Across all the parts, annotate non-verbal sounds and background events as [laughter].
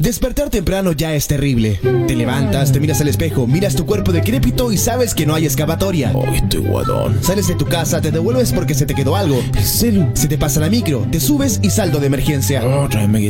Despertar temprano ya es terrible. Te levantas, te miras al espejo, miras tu cuerpo decrépito y sabes que no hay excavatoria. Ay, estoy guadón. Sales de tu casa, te devuelves porque se te quedó algo. ¿El celu? Se te pasa la micro, te subes y saldo de emergencia.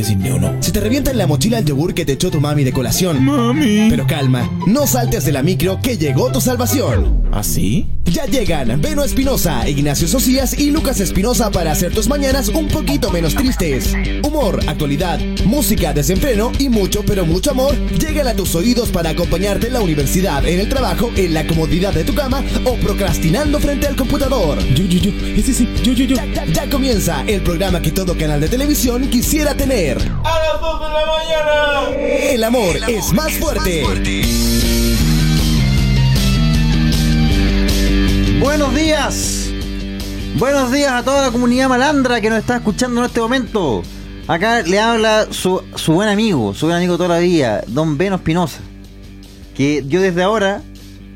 Sin uno. Se te revienta en la mochila el yogur que te echó tu mami de colación. Mami. Pero calma, no saltes de la micro que llegó tu salvación. ¿Así? Ya llegan Beno Espinosa, Ignacio Socias y Lucas Espinosa para hacer tus mañanas un poquito menos tristes. Humor, actualidad, música, desenfreno y mucho, pero mucho amor llegan a tus oídos para acompañarte en la universidad, en el trabajo, en la comodidad de tu cama o procrastinando frente al computador. Yo, yo, yo. Ese sí. Yo, yo, yo. Ya, ya- ya comienza el programa que todo canal de televisión quisiera tener. A las 2 de la mañana. El amor, es más fuerte. Buenos días. Buenos días a toda la comunidad malandra que nos está escuchando en este momento. Acá le habla su, su buen amigo, su buen amigo toda la vida, don Beno Espinosa. Que yo desde ahora,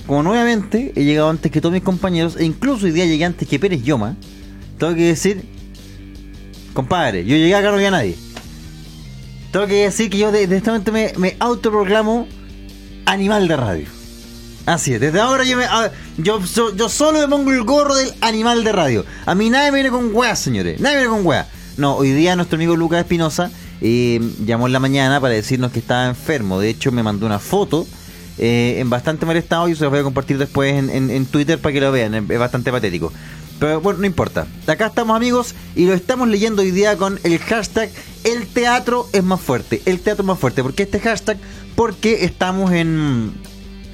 como nuevamente, he llegado antes que todos mis compañeros, e incluso hoy día llegué antes que Pérez Yoma. Tengo que decir, compadre, yo llegué acá no había nadie. Tengo que decir que yo desde este me, me autoproclamo animal de radio. Así es, desde ahora yo, me, a- yo, so- yo solo me pongo el gorro del animal de radio. A mí nadie me viene con weas, señores. Nadie me viene con weas. No, hoy día nuestro amigo Lucas Espinosa eh, llamó en la mañana para decirnos que estaba enfermo. De hecho, me mandó una foto eh, en bastante mal estado. Yo se los voy a compartir después en- en Twitter para que lo vean. Es bastante patético. Pero bueno, no importa. Acá estamos amigos y lo estamos leyendo hoy día con el hashtag El teatro es más fuerte. El teatro es más fuerte. ¿Por qué este hashtag? Porque estamos en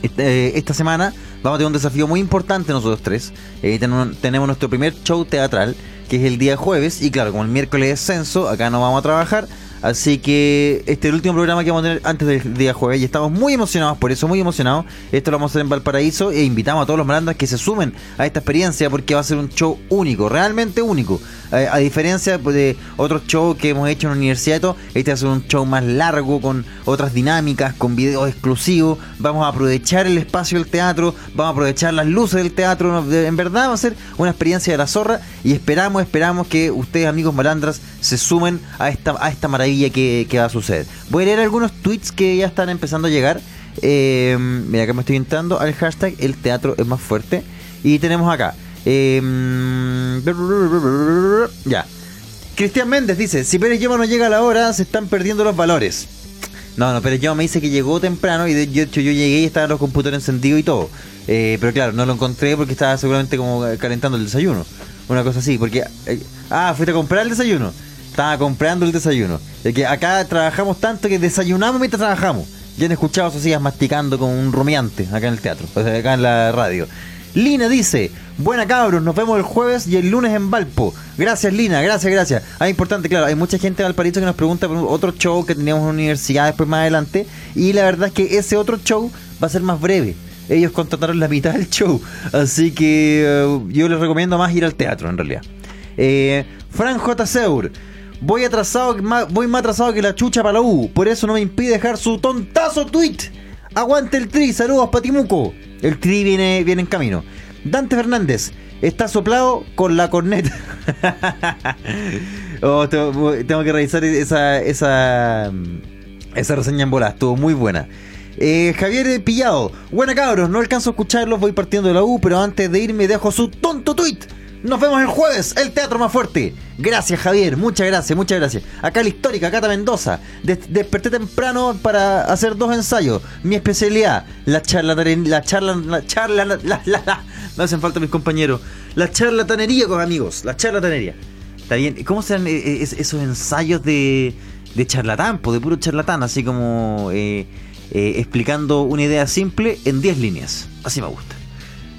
este- esta semana vamos a tener un desafío muy importante nosotros tres. Eh, tenemos, tenemos nuestro primer show teatral, que es el día jueves. Y claro, como el miércoles es censo, acá no vamos a trabajar. Así que este es el último programa que vamos a tener antes del día jueves y estamos muy emocionados por eso, muy emocionados. Esto lo vamos a hacer en Valparaíso e invitamos a todos los malandras que se sumen a esta experiencia porque va a ser un show único, realmente único. Eh, a diferencia pues, de otros shows que hemos hecho en la universidad y todo, este va a ser un show más largo, con otras dinámicas, con videos exclusivos. Vamos a aprovechar el espacio del teatro, vamos a aprovechar las luces del teatro. En verdad va a ser una experiencia de la zorra y esperamos, esperamos que ustedes, amigos malandras, se sumen a esta, a esta maravilla que, va a suceder. Voy a leer algunos tweets que ya están empezando a llegar. Eh, mira que me estoy entrando al hashtag El teatro es más fuerte. Y tenemos acá. eh, ya. Cristian Méndez dice, si Pérez Lleva no llega a la hora, se están perdiendo los valores. No, no, Pérez Lleva me dice que llegó temprano y de hecho yo llegué y estaban los computadores encendidos y todo. Eh, pero claro, no lo encontré porque estaba seguramente como calentando el desayuno. Una cosa así, porque... ah, fuiste a comprar el desayuno. Estaba comprando el desayuno. Es que acá trabajamos tanto que desayunamos mientras trabajamos. Ya han escuchado a Socias masticando con un rumiante acá en el teatro, acá en la radio. Lina dice, buena cabros, nos vemos el jueves y el lunes en Valpo. Gracias Lina, gracias, gracias. Ah, importante, claro, hay mucha gente de Valparaíso que nos pregunta por otro show que teníamos en la universidad después más adelante. Y la verdad es que ese otro show va a ser más breve. Ellos contrataron la mitad del show. Así que eh, yo les recomiendo más ir al teatro en realidad. Eh, Fran J. Seur. Voy atrasado, voy más atrasado que la chucha para la U. Por eso no me impide dejar su tontazo tweet. Aguante el tri, saludos Patimuco. El tri viene, viene en camino. Dante Fernández. Está soplado con la corneta. [laughs] Oh, tengo, tengo que revisar esa, esa, esa reseña en bola. Estuvo muy buena. Eh, Javier Pillado. Buena cabros, no alcanzo a escucharlos, voy partiendo de la U, pero antes de irme dejo su tonto tweet. Nos vemos el jueves, el teatro más fuerte. Gracias Javier, muchas gracias, muchas gracias. Acá la histórica, Cata Mendoza. Des- desperté temprano para hacer dos ensayos. Mi especialidad, la charlatanería, la charla, la charla, la, la, la- Me hacen falta mis compañeros. La charlatanería con amigos, la charlatanería. Está bien. ¿Cómo serán eh, eh, es- esos ensayos de, de charlatán, de puro charlatán? Así como eh, explicando una idea simple en 10 líneas. Así me gusta.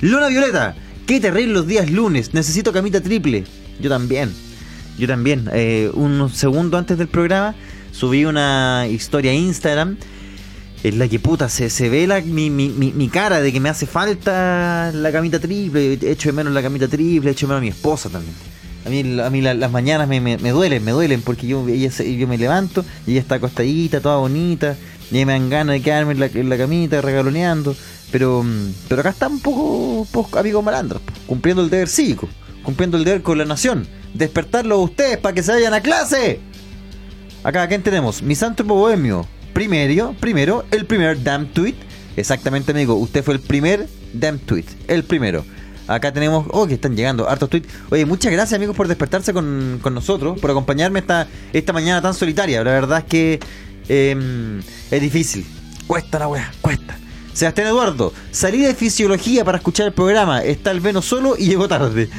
Luna Violeta, qué terrible los días lunes. Necesito camita triple. Yo también. Yo también. Eh, unos segundos antes del programa subí una historia a Instagram. En la que puta se, se ve la, mi, mi, mi, mi cara de que me hace falta la camita triple. Echo de menos la camita triple, echo de menos a mi esposa también. A mí, a mí la- las mañanas me, me, me duelen, me duelen porque yo, ella yo me levanto y ella está acostadita, toda bonita. Y me dan ganas de quedarme en la, camita regaloneando. Pero, mm, pero acá está un poco, un poco amigo malandro, po, cumpliendo el deber cívico, cumpliendo el deber con la nación. Despertarlo a ustedes para que se vayan a clase. Acá, ¿quién tenemos? Misántropo Bohemio. primero, primero, el primer damn tweet. Exactamente, amigo. Usted fue el primer damn tweet. El primero. Acá tenemos. Oh, que están llegando hartos tweets. Oye, muchas gracias, amigos, por despertarse con, con nosotros, por acompañarme esta, esta mañana tan solitaria. La verdad es que eh, es difícil. Cuesta la weá, cuesta. Sebastián Eduardo, salí de fisiología para escuchar el programa. Está el Veno solo y llegó tarde.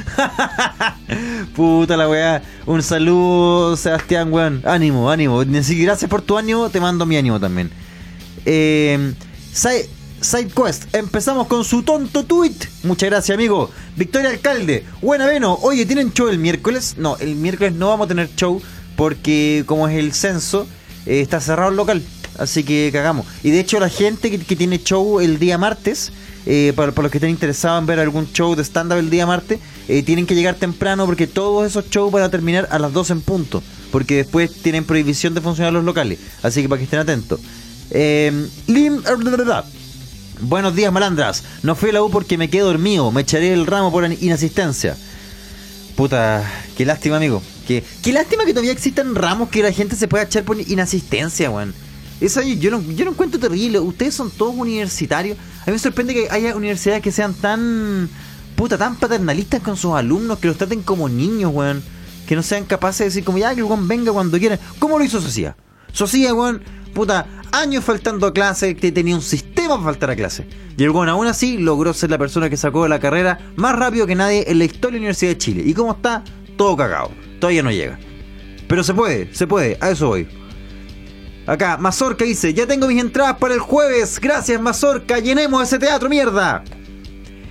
[laughs] Puta la weá. Un saludo, Sebastián, weón. Ánimo, ánimo. Gracias por tu ánimo. Te mando mi ánimo también. Eh, Side, SideQuest, empezamos con su tonto tweet. Muchas gracias, amigo. Victoria Alcalde, buena Veno. Oye, ¿tienen show el miércoles? No, el miércoles no vamos a tener show porque, como es el censo, eh, está cerrado el local. Así que cagamos. Y de hecho, la gente que, que tiene show el día martes, eh, para, para los que estén interesados en ver algún show de stand-up el día martes, eh, tienen que llegar temprano porque todos esos shows van a terminar a las 12 en punto. Porque después tienen prohibición de funcionar los locales. Así que para que estén atentos. Eh, Lim. Buenos días, malandras. No fui a la U porque me quedé dormido. Me echaré el ramo por inasistencia. Puta, qué lástima, amigo. Qué, qué lástima que todavía existan ramos que la gente se pueda echar por inasistencia, weón. Eso yo, no, yo no encuentro terrible. Ustedes son todos universitarios. A mí me sorprende que haya universidades que sean tan. Puta, tan paternalistas con sus alumnos, que los traten como niños, weón. Que no sean capaces de decir, como ya, que el weón venga cuando quiera. ¿Cómo lo hizo Socia? Socia, weón, puta, años faltando a clase, que tenía un sistema para faltar a clase. Y el weón aún así logró ser la persona que sacó de la carrera más rápido que nadie en la historia de la Universidad de Chile. ¿Y cómo está? Todo cagado. Todavía no llega. Pero se puede, se puede, a eso voy. Acá, Mazorca dice, ya tengo mis entradas para el jueves. Gracias, Mazorca, llenemos ese teatro, mierda.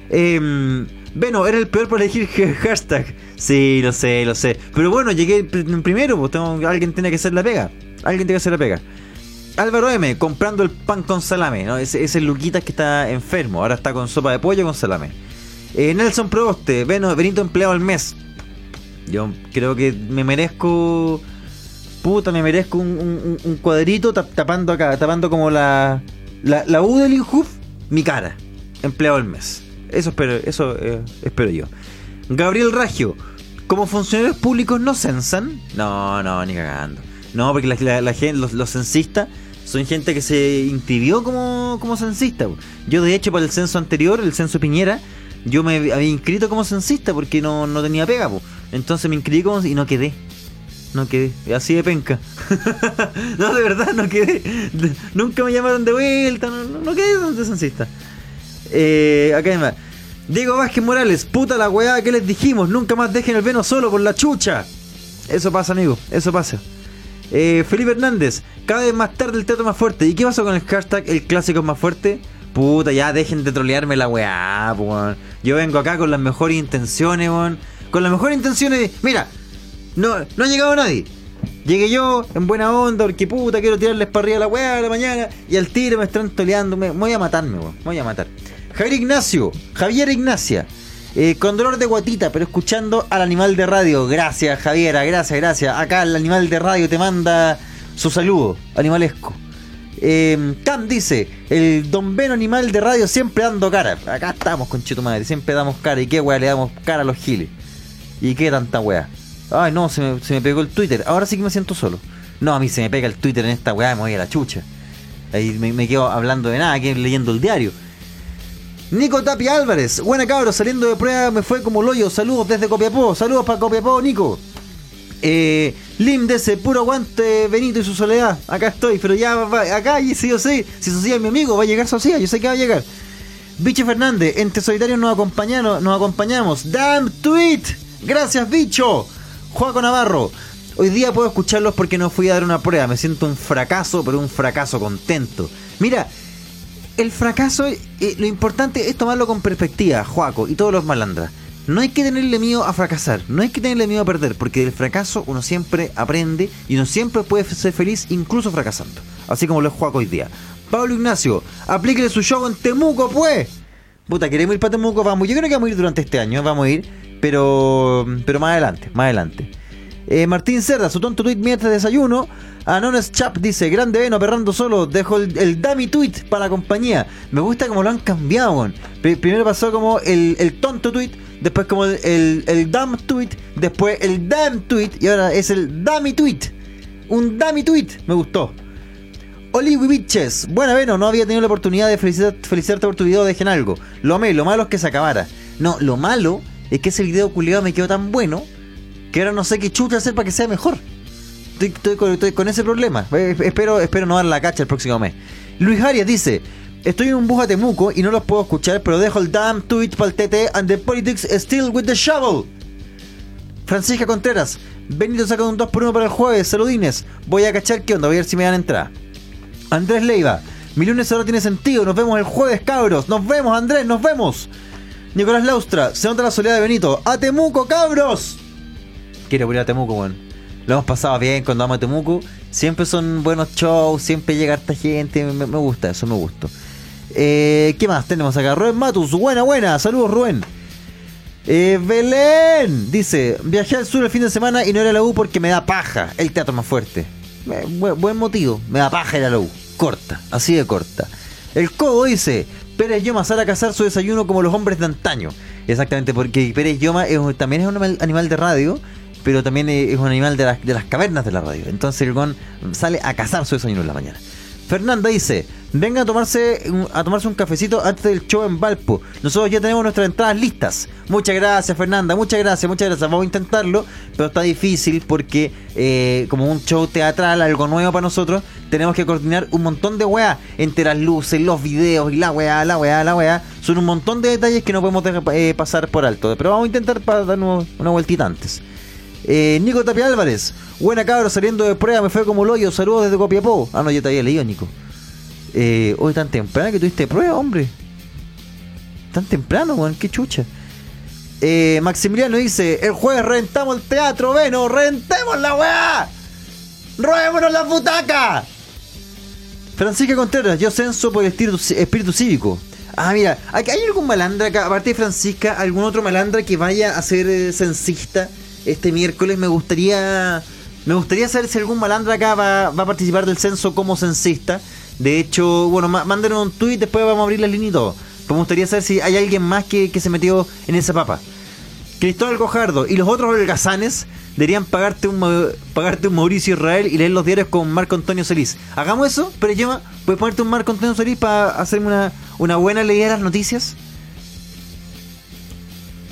Eh, bueno, era el peor por elegir ha- [laughs] hashtag. Sí, lo sé, lo sé. Pero bueno, llegué pr- primero, pues tengo- alguien tiene que hacer la pega. Alguien tiene que hacer la pega. Álvaro M, comprando el pan con salame, ¿no? Ese, ese Luquitas que está enfermo, ahora está con sopa de pollo con salame. Eh, Nelson Proboste, Beno- Benito empleado al mes. Yo creo que me merezco. Puta, me merezco un, un- cuadrito tap- tapando acá, tapando como la, la, la U del Inhoof, mi cara. Empleado del mes. Eso espero, eso eh, espero yo. Gabriel Raggio, ¿como funcionarios públicos no censan? No, no, ni cagando. No, porque la, la- gente, los, los censistas son gente que se inscribió como, como censista. Yo, de hecho, para el censo anterior, el censo Piñera, yo me había inscrito como censista porque no, no tenía pega. po. Entonces me inscribí como, y no quedé. No quedé, así de penca. [laughs] no, de verdad, no quedé. [laughs] Nunca me llamaron de vuelta, no, no, no quedé de censista. Eh, acá hay más. Diego Vázquez Morales, puta la weá que les dijimos, nunca más dejen el veno solo por la chucha. Eso pasa, amigo, eso pasa. Eh, Felipe Hernández, cada vez más tarde el teatro más fuerte. ¿Y qué pasó con el hashtag el clásico más fuerte? Puta, ya dejen de trolearme la weá, weón. Yo vengo acá con las mejores intenciones, weón. Con las mejores intenciones de. Mira, no, no ha llegado nadie. Llegué yo en buena onda, porque puta, quiero tirarles para arriba la weá a la mañana. Y al tiro me están toleando. Me voy a matarme, weón. Me voy a matar. Javier Ignacio, Javier Ignacia. eh, con dolor de guatita, pero escuchando al animal de radio. Gracias, Javiera, gracias, gracias. Acá el animal de radio te manda su saludo, animalesco. Eh, Cam dice, el Don Beno animal de radio siempre dando cara. Acá estamos, con Chito Madre, siempre damos cara. ¿Y qué weá le damos cara a los giles? ¿Y qué tanta weá? Ay, no, se me, pegó el Twitter. Ahora sí que me siento solo. No, a mí se me pega el Twitter en esta weá, me voy a la chucha. Ahí me, me quedo hablando de nada, que leyendo el diario. Nico Tapia Álvarez, buena cabros, saliendo de prueba me fue como loyo. Saludos desde Copiapó, saludos para Copiapó, Nico. Eh, Lim de ese puro aguante Benito y su soledad. Acá estoy, pero ya va, acá y sí o sí, si Socia es mi amigo, va a llegar Socia, yo sé que va a llegar. Bicho Fernández, entre solitarios nos acompañamos, nos acompañamos. Damn tweet. Gracias, bicho. Juaco Navarro. Hoy día puedo escucharlos porque no fui a dar una prueba. Me siento un fracaso, pero un fracaso contento. Mira, el fracaso, eh, lo importante es tomarlo con perspectiva, Juaco y todos los malandras. No hay que tenerle miedo a fracasar, no hay que tenerle miedo a perder, porque del fracaso uno siempre aprende y uno siempre puede ser feliz incluso fracasando. Así como lo es Juaco hoy día. Pablo Ignacio, aplíquele su show en Temuco, pues. Puta, queremos ir para Temuco, vamos. Yo creo que vamos a ir durante este año, vamos a ir, pero pero más adelante, más adelante. Eh, Martín Cerda, su tonto tweet mientras desayuno. Anones Chap dice, grande Veno, perrando solo, dejo el, el dummy tweet para la compañía. Me gusta como lo han cambiado. Pri- Primero pasó como el, el tonto tweet, después como el, el, dumb tweet, después el damn tweet y ahora es el dummy tweet. Un dummy tweet, me gustó. Oliwi Bitches. Buena, Veno, no había tenido la oportunidad de felicitar- felicitarte por tu video, dejen algo. Lo amé, lo malo es que se acabara. No, lo malo es que ese video culiado me quedó tan bueno que ahora no sé qué chucha hacer para que sea mejor. Estoy, con ese problema. Eh, espero, espero no dar la cacha el próximo mes. Luis Arias dice: Estoy en un bus a Temuco y no los puedo escuchar, pero dejo el damn tweet para el TT and the politics still with the shovel. Francisca Contreras, Benito saca un 2x1 para el jueves, saludines. Voy a cachar qué onda, voy a ver si me dan entrada. Andrés Leiva, mi lunes ahora tiene sentido, nos vemos el jueves, cabros. Nos vemos, Andrés, nos vemos. Nicolás Laustra, se nota la soledad de Benito. ¡A Temuco, cabros! Quiero ir a Temuco, weón. Lo hemos pasado bien cuando vamos a Temuco. Siempre son buenos shows, siempre llega harta gente. Me, gusta eso, me gusta. Eh, ¿Qué más tenemos acá? Rubén Matus, buena, buena. Saludos, Rubén. Eh, Belén dice: Viajé al sur el fin de semana y no era la U porque me da paja. El teatro más fuerte. Eh, bu- buen motivo. Me da paja ir a la U. Corta, así de corta. El Codo dice: Pérez Yoma sale a cazar su desayuno como los hombres de antaño. Exactamente, porque Pérez Yoma también es un animal de radio, pero también es un animal de las, de las cavernas de la radio. Entonces el gon sale a cazar su desayuno en la mañana. Fernanda dice, venga a tomarse, a tomarse un cafecito antes del show en Valpo. Nosotros ya tenemos nuestras entradas listas. Muchas gracias Fernanda, muchas gracias, muchas gracias. Vamos a intentarlo, pero está difícil porque eh, como un show teatral, algo nuevo para nosotros, tenemos que coordinar un montón de weá entre las luces, los videos y la weá, la weá, la weá. Son un montón de detalles que no podemos eh, pasar por alto. Pero vamos a intentar para darnos una vueltita antes. Eh, Nico Tapia Álvarez, buena cabra saliendo de prueba, me fue como el saludos desde Copiapó. Ah, no, ya te había leído, Nico. Eh, hoy tan temprano que tuviste prueba, hombre. Tan temprano, weón, qué chucha. Eh, Maximiliano dice, el jueves rentamos el teatro, Veno, rentemos la weá. Robémonos la butaca. Francisca Contreras, yo censo por el espíritu, cívico. Ah, mira, ¿hay hay algún malandra acá, aparte de Francisca, algún otro malandra que vaya a ser eh, censista este miércoles? Me gustaría me gustaría saber si algún malandra acá va, va a participar del censo como censista. De hecho, bueno, mándenos un tweet, después vamos a abrir la línea y todo. Pero me gustaría saber si hay alguien más que, que se metió en esa papa. Cristóbal Cojardo y los otros holgazanes deberían pagarte un, pagarte un Mauricio Israel y leer los diarios con Marco Antonio Solís. Hagamos eso, pero Yema, ¿puedes ponerte un Marco Antonio Solís para hacerme una, una buena leída de las noticias?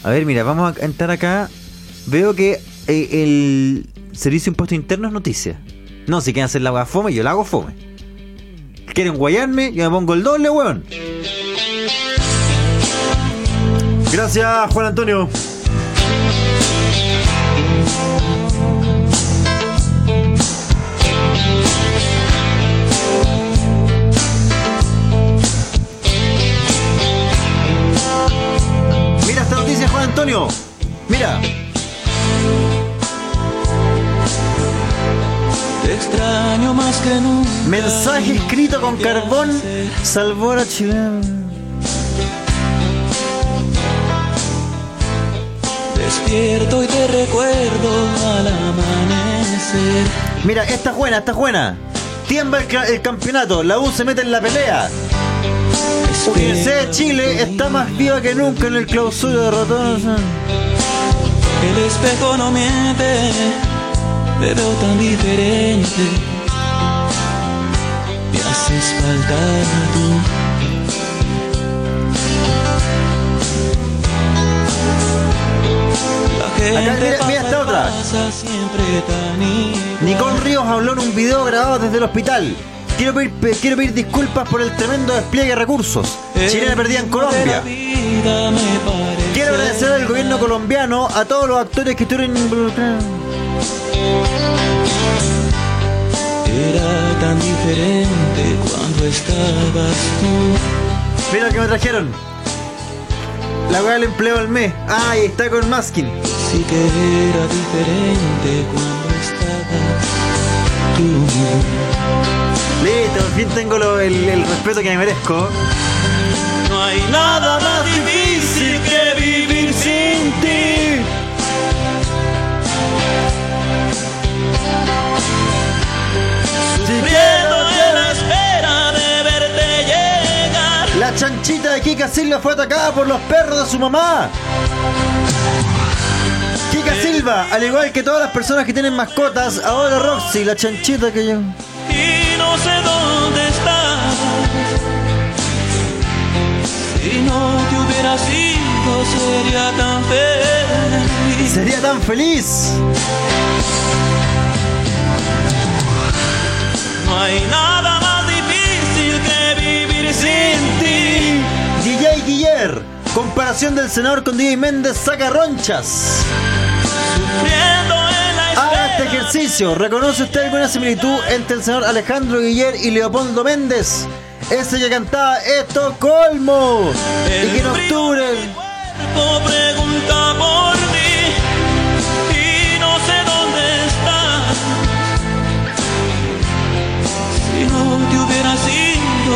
A ver, mira, vamos a entrar acá. Veo que eh, el Servicio de Impuestos Internos es noticia. No, si quieren hacer la hueá fome, yo la hago fome. ¿Quieren guayarme? Yo me pongo el doble, weón. Gracias, Juan Antonio. Mira esta noticia, Juan Antonio. Mira. Extraño más que nunca. Mensaje escrito con carbón salvó a la chilena. Despierto y te recuerdo al amanecer. Mira, esta es buena, esta es buena. Tiembla el, ca- el campeonato, la U se mete en la pelea. Universidad de Chile está más viva que nunca en el clausura de ratones. El espejo no miente, te veo tan diferente. Me haces falta tú. Gente mira, mira esta otra. Nicole Ríos habló en un video grabado desde el hospital. Quiero pedir, pe- quiero pedir disculpas por el tremendo despliegue de recursos. Chile perdida en Colombia. Quiero agradecer al gobierno colombiano, a todos los actores que estuvieron involucrados. Era tan diferente cuando estabas tú. Mira que me trajeron. La weá del empleo al mes. Ah, y está con Maskin. Sí que era diferente cuando estabas tú. Listo, por fin tengo lo- el, el respeto que me merezco. No hay nada más difícil La chanchita de Kika Silva fue atacada por los perros de su mamá. Kika Silva, al igual que todas las personas que tienen mascotas, ahora Roxy, la chanchita que yo. Y no no sé dónde estás. Si no te hubieras ido sería tan feliz. Sería tan feliz. No hay nada sin ti. DJ Guiller, comparación del senador con DJ Méndez saca ronchas. Haga este ejercicio. ¿Reconoce usted alguna similitud entre el señor Alejandro Guiller y Leopoldo Méndez? Ese que cantaba Estocolmo. Y que en octubre. pregunta por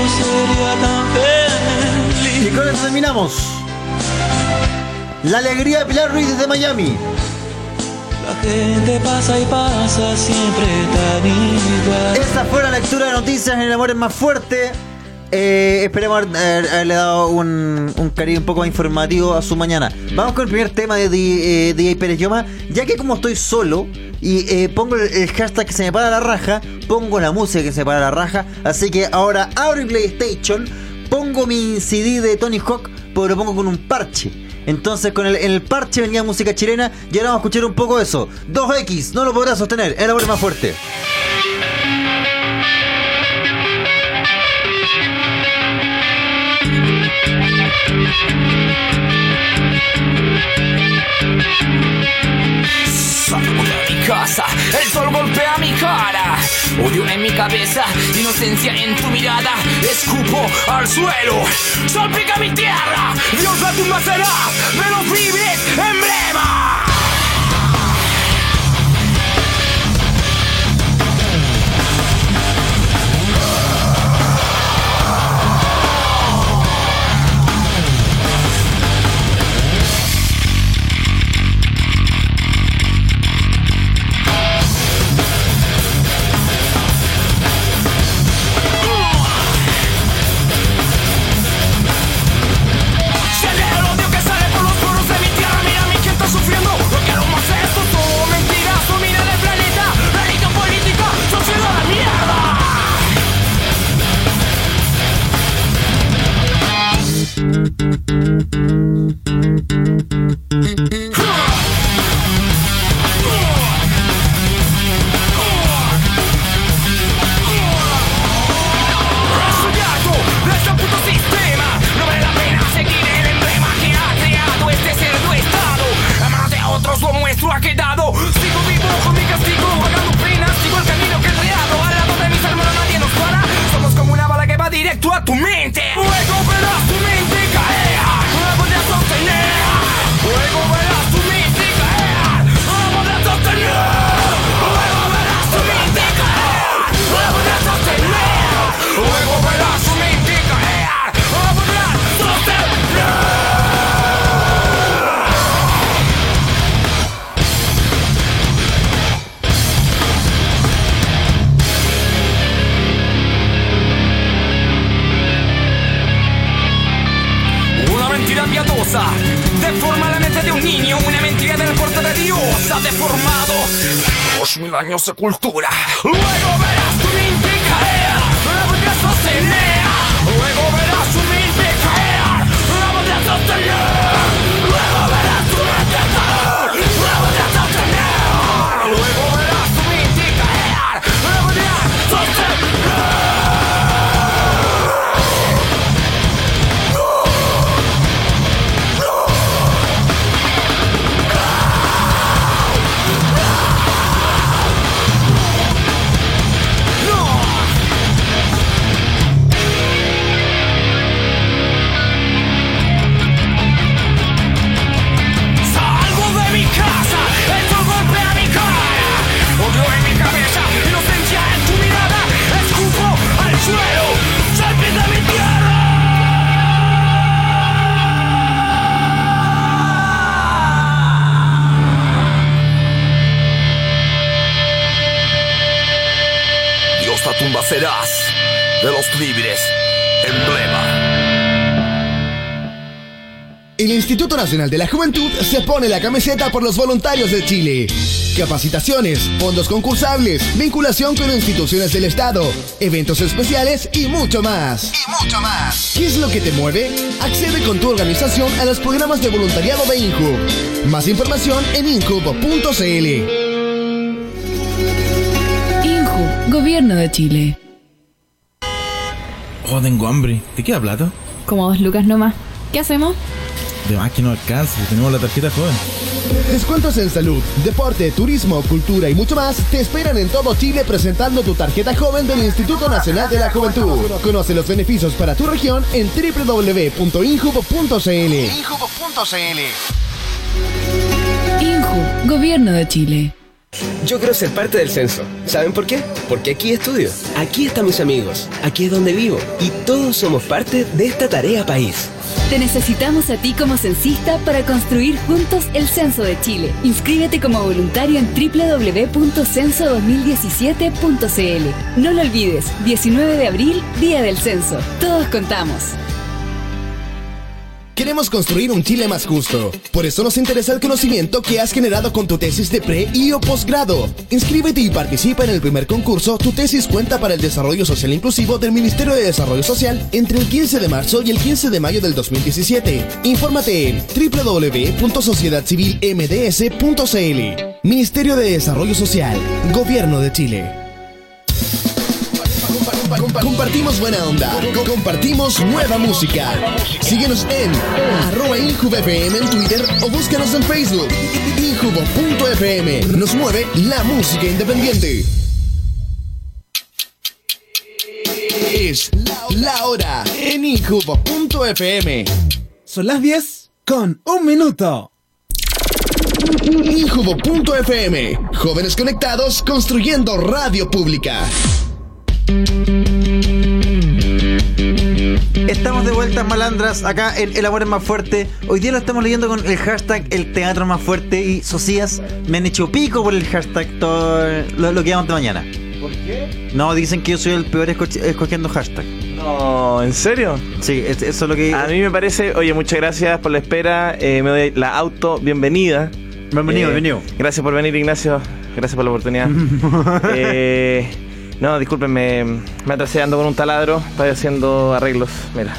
sería tan Y feliz. con eso terminamos. La alegría de Pilar Ruiz desde Miami. La gente pasa y pasa siempre tan igual. Esa fue la lectura de noticias en El Amor es más fuerte. Eh, esperemos haber- haber- haberle dado un, un cariño un poco más informativo a su mañana. Vamos con el primer tema de D- eh, Pérez Yoma. Ya que como estoy solo y eh, pongo el, hashtag que se me para la raja, pongo la música que se para la raja. Así que ahora abro mi PlayStation, pongo mi CD de Tony Hawk, pero lo pongo con un parche. Entonces con el, el parche venía música chilena y ahora vamos a escuchar un poco eso. 2X, no lo podrá sostener, es más fuerte. El sol golpea mi cara. Odio en mi cabeza, inocencia en tu mirada. Escupo al suelo, salpica mi tierra. Dios la tumba será de los libres emblema. Mente mil años de cultura. Luego verás tu mente serás de los libres, emblema. El Instituto Nacional de la Juventud se pone la camiseta por los voluntarios de Chile. Capacitaciones, fondos concursables, vinculación con instituciones del Estado, eventos especiales y mucho más. Y mucho más. ¿Qué es lo que te mueve? Accede con tu organización a los programas de voluntariado de INJUB. Más información en injub.cl. Gobierno de Chile. Oh, tengo hambre. ¿Te queda plata? Como dos lucas nomás. ¿Qué hacemos? De más que no alcanza, tenemos la tarjeta joven. Descuentos en salud, deporte, turismo, cultura y mucho más te esperan en todo Chile presentando tu tarjeta joven del Instituto Nacional de la Juventud. Conoce los beneficios para tu región en www.injubo.cl. INJU, Gobierno de Chile. Yo quiero ser parte del censo. ¿Saben por qué? Porque aquí estudio, aquí están mis amigos, aquí es donde vivo y todos somos parte de esta tarea país. Te necesitamos a ti como censista para construir juntos el Censo de Chile. Inscríbete como voluntario en www.censo2017.cl. No lo olvides, 19 de abril, Día del Censo. Todos contamos. Queremos construir un Chile más justo. Por eso nos interesa el conocimiento que has generado con tu tesis de pre y o posgrado. Inscríbete y participa en el primer concurso Tu tesis cuenta para el desarrollo social inclusivo del Ministerio de Desarrollo Social entre el 15 de marzo y el 15 de mayo del 2017. Infórmate en www.sociedadcivilmds.cl. Ministerio de Desarrollo Social, Gobierno de Chile. Compartimos buena onda. Co- Compartimos nueva música. Síguenos en arroba InjubFM en Twitter o búscanos en Facebook. Injubo.fm. Nos mueve la música independiente. Es la hora en Injubo.fm. Son las 10 con un minuto. Injubo.fm. Jóvenes conectados construyendo radio pública. Estamos de vuelta, malandras, acá en El Amor es más fuerte. Hoy día lo estamos leyendo con el hashtag El Teatro más fuerte y Socias me han hecho pico por el hashtag todo lo, lo que llamamos de mañana. ¿Por qué? No, dicen que yo soy el peor esco- escogiendo hashtag. No, ¿en serio? Sí, es- eso es lo que... A mí me parece, oye, muchas gracias por la espera. eh, me doy la auto bienvenida. Bienvenido, Eh, bienvenido. Gracias por venir, Ignacio. Gracias por la oportunidad. [laughs] Eh, no, discúlpenme, me atrasé ando con un taladro. Estoy haciendo arreglos. Mira.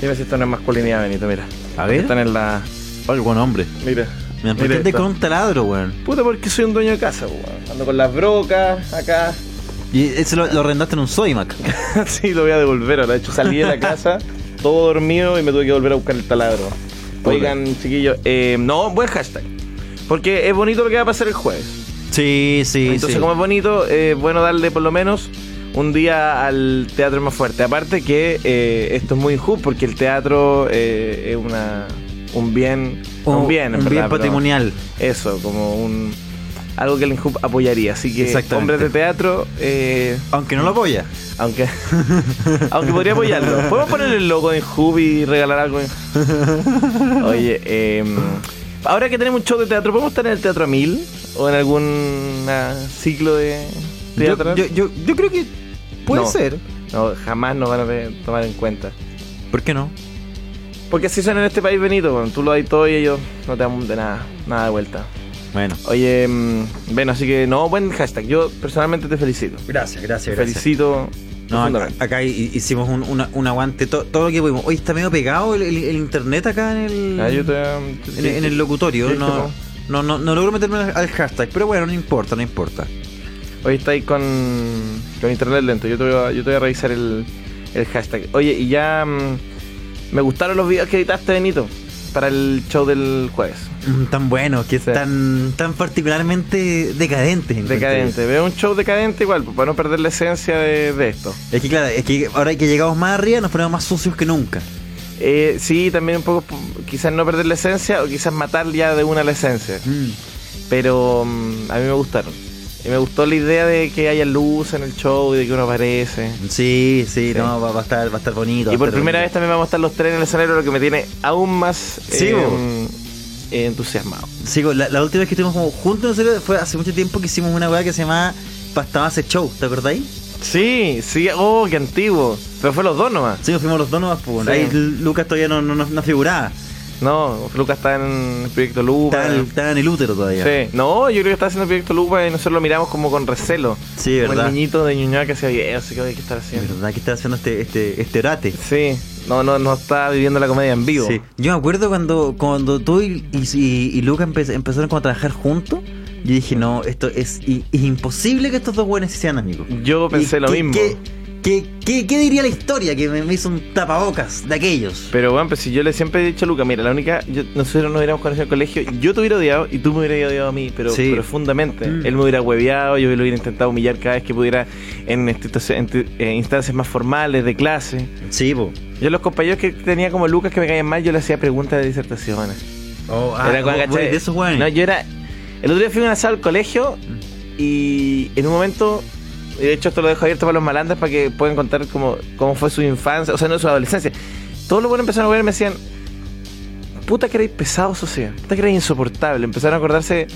Dime si esto no es masculinidad, Benito, mira. A ver. Están en la. Oye, buen hombre. Mira. Me entiendes con un taladro, weón. Puta, porque soy un dueño de casa, weón. Ando con las brocas acá. Y ese lo, lo arrendaste en un Sodimac. [laughs] sí, lo voy a devolver ahora. De hecho, salí de la [laughs] casa todo dormido y me tuve que volver a buscar el taladro. Oigan, chiquillos, eh, no, buen hashtag. Porque es bonito lo que va a pasar el jueves. Sí, sí, Entonces, sí. como es bonito, es bueno darle por lo menos un día al teatro más fuerte. Aparte que eh, esto es muy injusto porque el teatro eh, es una un bien, un bien, en un verdad, bien patrimonial. Eso, como un algo que el Inhub apoyaría. Así que hombres de teatro, eh, Aunque no lo apoya. aunque [laughs] aunque podría apoyarlo. Podemos poner el logo de Inhub y regalar algo. [laughs] Oye, eh, ahora que tenemos un show de teatro, ¿podemos estar en el Teatro a Mil? ¿O en algún ah, ciclo de Yo, teatro? yo, yo, yo creo que puede No. ser. No, jamás nos van a te- tomar en cuenta. ¿Por qué no? Porque así son en este país, Benito. bueno, Tú lo das todo y ellos no te dan de nada, nada de vuelta. Bueno. Oye, mm, bueno, así que no, buen hashtag. Yo personalmente te felicito. Gracias, Te gracias, felicito. No, acá, acá hi- hicimos un, una- un aguante, to- todo lo que pudimos. Hoy está medio pegado el, el- el internet acá en el, Ah, yo te- en, en el locutorio. Sí, no, no, no, no logro meterme al, hashtag, pero bueno, no importa, no importa. Hoy estáis con, con internet lento. Yo te voy a, yo te voy a revisar el, el hashtag. Oye, y ya mm, me gustaron los videos que editaste, Benito, para el show del jueves. Mm, Tan bueno, que Sí. tan, tan particularmente decadente. encuentro Decadente. Veo un show decadente igual, pues, para no perder la esencia de, de esto. Es que claro, es que ahora que llegamos más arriba nos ponemos más sucios que nunca. Eh, sí, también un poco, quizás no perder la esencia o quizás matar ya de una la esencia. Mm. Pero mm, a mí me gustaron. Y me gustó la idea de que haya luz en el show y de que uno aparece. Sí, sí, Sí. no, va, va a estar, va a estar bonito. Y por primera bonito. vez también vamos a estar los tres en el escenario, lo que me tiene aún más Sí, eh, eh, entusiasmado. Sí, la, la última vez que estuvimos como juntos en serio fue hace mucho tiempo que hicimos una weá que se llamaba Pasta Base Show, ¿te acordáis? Sí, sí, oh, qué antiguo. Pero fue los dos nomás. Sí, nos fuimos los dos nomás, pues, Sí. ahí Lucas todavía no, no, no- figuraba. No, Lucas está en el proyecto Lupa. Está, en- está en el útero todavía. Sí, no, yo creo que está haciendo el proyecto Lupa y nosotros lo miramos como con recelo. Sí, Como verdad. el niñito de Ñuñoa que hacía videos, así que ¿qué está Es haciendo? verdad que está haciendo este, este, este orate. Sí, no, no, no está viviendo la comedia en vivo. Sí. Yo me acuerdo cuando, cuando tú y, y, y- y Luca empe- empezaron como a trabajar juntos. Yo dije, no, esto es, imposible que estos dos buenos sean amigos. Yo pensé ¿Y lo mismo. ¿qué, qué, qué, qué diría la historia que me, hizo un tapabocas de aquellos? Pero bueno, pues si yo le siempre he dicho a Luca, mira, la única, yo- nosotros nos hubiéramos conocido en el colegio, yo te hubiera odiado y tú me hubieras odiado a mí, pero Sí. profundamente. Mm. Él me hubiera hueveado, yo lo hubiera intentado humillar cada vez que pudiera en, institu- en eh, instancias más formales de clase. Sí, po. Yo los compañeros que tenía como Lucas que me caían mal, yo le hacía preguntas de disertaciones. Oh, ah, Era con- oh, esos. No, yo era. El otro día fui a una sala al colegio y en un momento. De hecho, esto lo dejo abierto para los malandras para que puedan contar cómo, cómo fue su infancia, o sea, no su adolescencia. Todos los buenos empezaron a ver y me decían: Puta que erais pesado, sociedad. Puta que erais insoportable. Empezaron a acordarse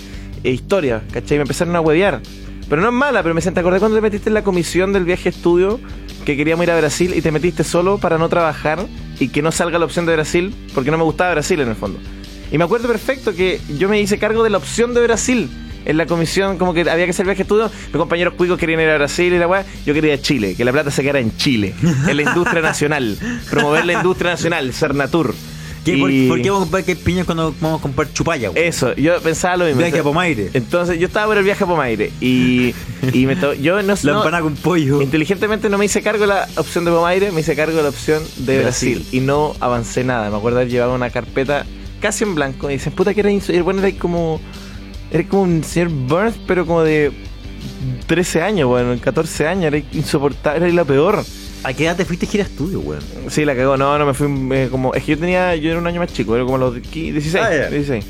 eh, historias, ¿cachai? Me empezaron a huevear. Pero no es mala, pero me ¿Te acordás cuando te metiste en la comisión del viaje estudio que queríamos ir a Brasil y te metiste solo para no trabajar y que no salga la opción de Brasil? Porque no me gustaba Brasil en el fondo. Y me acuerdo perfecto que yo me hice cargo de la opción de Brasil. En la comisión, como que había que hacer viaje de estudio. Mis compañeros cuicos querían ir a Brasil y la weá. Yo quería ir a Chile, que la plata se quedara en Chile, en la industria [laughs] nacional. Promover la industria nacional, Cernatur. ¿Qué, por, Y- por qué vamos a comprar que piñas cuando vamos a comprar chupalla? güey? Eso, yo pensaba lo mismo. Viaje a Pomaire. Entonces, yo estaba por el viaje a Pomaire. Y, y me to- yo no La no- empanada con pollo. Inteligentemente no me hice cargo de la opción de Pomaire, me hice cargo de la opción de Brasil. Brasil. Y no avancé nada. Me acuerdo haber llevado una carpeta casi en blanco. Y dicen, puta que era Bueno, era como. Era como un señor Burns, pero como de 13 años, bueno, 14 años. Era insoportable, era la peor. ¿A qué edad te fuiste a gira estudio, güey? Sí, la cagó. No, no me fui eh, como. Es que yo tenía. Yo era un año más chico, era como los 15, 16. Ah, ya. 16.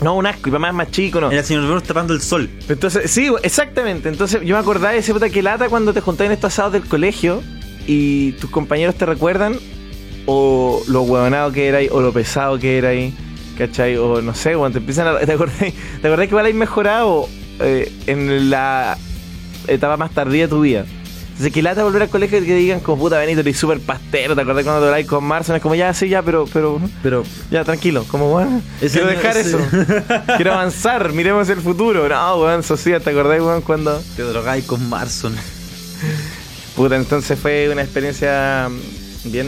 No, un asco, y mamá es más chico, no. Era el señor Burns tapando el sol. Entonces, sí, exactamente. Entonces, yo me acordaba de ese puta que lata cuando te juntabas en estos asados del colegio y tus compañeros te recuerdan o lo huevonado que era ahí, o lo pesado que era ahí, ¿cachai? O no sé, cuando te empiezan a. [laughs] ¿Te acordás, te acordás que igual mejorado eh, en la etapa más tardía de tu vida? Entonces, que lata volver al colegio y que digan como puta Benito, eres súper pastero, ¿te acordás cuando te habláis con Marson? Es como ya, sí, ya, pero, pero, Pero ya, tranquilo, como bueno, Ese quiero dejar ese- eso. quiero avanzar, miremos el futuro. No, weón, sociedad, ¿te acordás, weón, cuando. te drogáis con Marson. Puta, entonces fue una experiencia bien.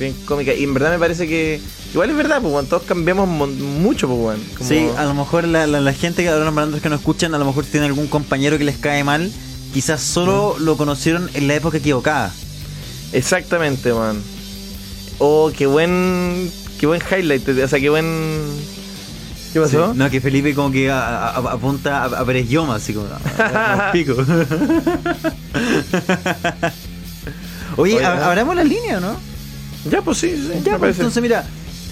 Bien cómica. Y en verdad me parece que. Igual es verdad, pues, todos cambiamos mucho, pues. Como- Sí, a lo mejor la, la, la gente, que ahora los malandros que nos escuchan, a lo mejor tienen algún compañero que les cae mal. Quizás solo lo conocieron en la época equivocada. Exactamente, man. Oh, qué buen. Qué buen highlight. O sea, qué buen. ¿Qué pasó? Sí. No, que Felipe como que a- apunta a, a Pérez Yoma, así como a- [laughs] pico. [laughs] Oye, Oye, ¿ab- ah. ¿abramos la línea no? Ya, pues sí, sí. Ya, pues, entonces mira,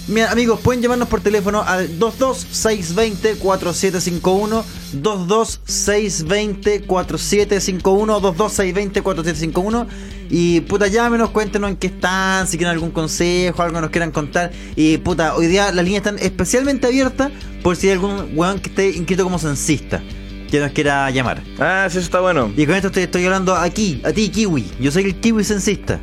mira, amigos, pueden llamarnos por teléfono al 22620-4751, 22620-4751, 22620-4751 y puta, llámenos, cuéntenos en qué están, si quieren algún consejo, algo que nos quieran contar y puta, hoy día las líneas están especialmente abiertas por si hay algún weón que esté inscrito como censista que nos quiera llamar. Ah, sí, eso está bueno. Y con esto te estoy hablando aquí, a ti, Kiwi. Yo soy el Kiwi censista.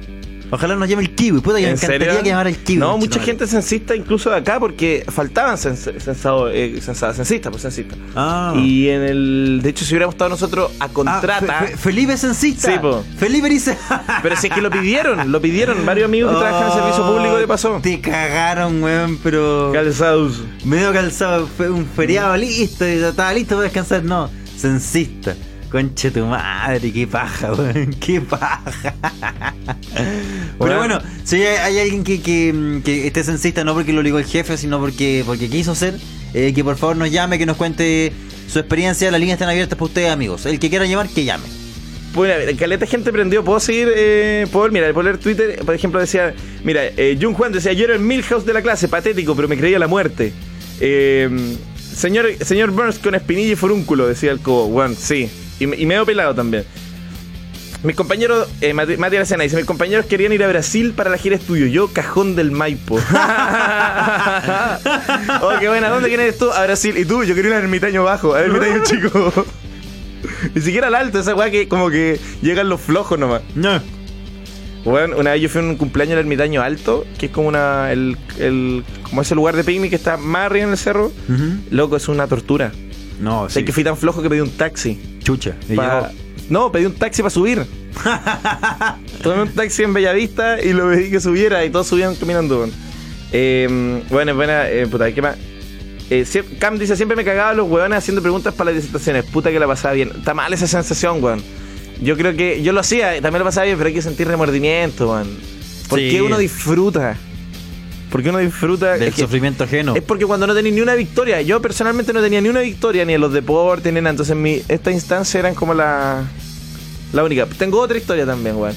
Ojalá nos llame el Kiwi. Puta, que me ¿En encantaría serio? que llamara el Kiwi. No, mucha gente censista, incluso de acá, porque faltaban cens censado- eh, censistas, pues censistas. Ah. Y en el. De hecho, si hubiéramos estado nosotros a Ah, contrata. Fe- Fe- Felipe Censista. Sí, po. Felipe dice. pero si es que lo pidieron, lo pidieron. Varios amigos que trabajan en el servicio público le pasó. Oh, Te cagaron, weón, pero. Calzados. medio calzado. Fue un feriado listo. y ya Estaba listo para descansar. No, censista. Conche tu madre, qué paja, [laughs] weón. Qué paja. [laughs] Pero Bueno. si hay, hay alguien que, que, que esté censista, no porque lo obligó el jefe, sino porque, porque quiso ser, eh, que por favor nos llame, que nos cuente su experiencia. Las líneas están abiertas para ustedes, amigos. El que quiera llamar, que llame. Bueno, a ver, caleta gente prendió. ¿Puedo seguir? Eh, ¿Puedo? Mira, puedo leer Twitter. Por ejemplo, decía: Mira, eh, Jun Juan decía: Yo era el Milhouse de la clase, patético, pero me creía la muerte. Eh, señor, señor Burns con espinilla y forúnculo, decía el cobo. Bueno, sí. Y, me- y medio pelado también. Mis compañeros, eh, Mati, Mati Aracena dice: Mis compañeros querían ir a Brasil para la gira estudio. Yo, cajón del Maipo. [laughs] oh, qué buena. ¿Dónde quién eres tú? A Brasil. Y tú, yo quería ir al ermitaño bajo, al ermitaño [laughs] chico. Ni siquiera al alto, esa weá que como que llegan los flojos nomás. No. Bueno, una vez yo fui a un cumpleaños del ermitaño alto, que es como una el, el- como ese lugar de picnic que está más arriba en el cerro. Loco, es una tortura. No, O sea, que fui tan flojo que pedí un taxi. Chucha. y Pa-. No, pedí un taxi para subir. [laughs] Tomé un taxi en Bellavista y lo pedí que subiera y todos subían caminando. Eh, bueno, es buena, eh, puta, ¿qué más? Eh, Cam dice, siempre me cagaba los huevones haciendo preguntas para las disertaciones. Puta que la pasaba bien. Está mal esa sensación, weón. Yo creo que yo lo hacía, también lo pasaba bien, pero hay que sentir remordimiento, weón. ¿Por Sí. uno disfruta? Porque uno disfruta... Del sufrimiento ajeno. es porque cuando no tenía ni una victoria, yo personalmente no tenía ni una victoria, ni en los deportes, ni nada. Entonces, mi, esta instancia eran como la, la única. Tengo otra historia también, weón.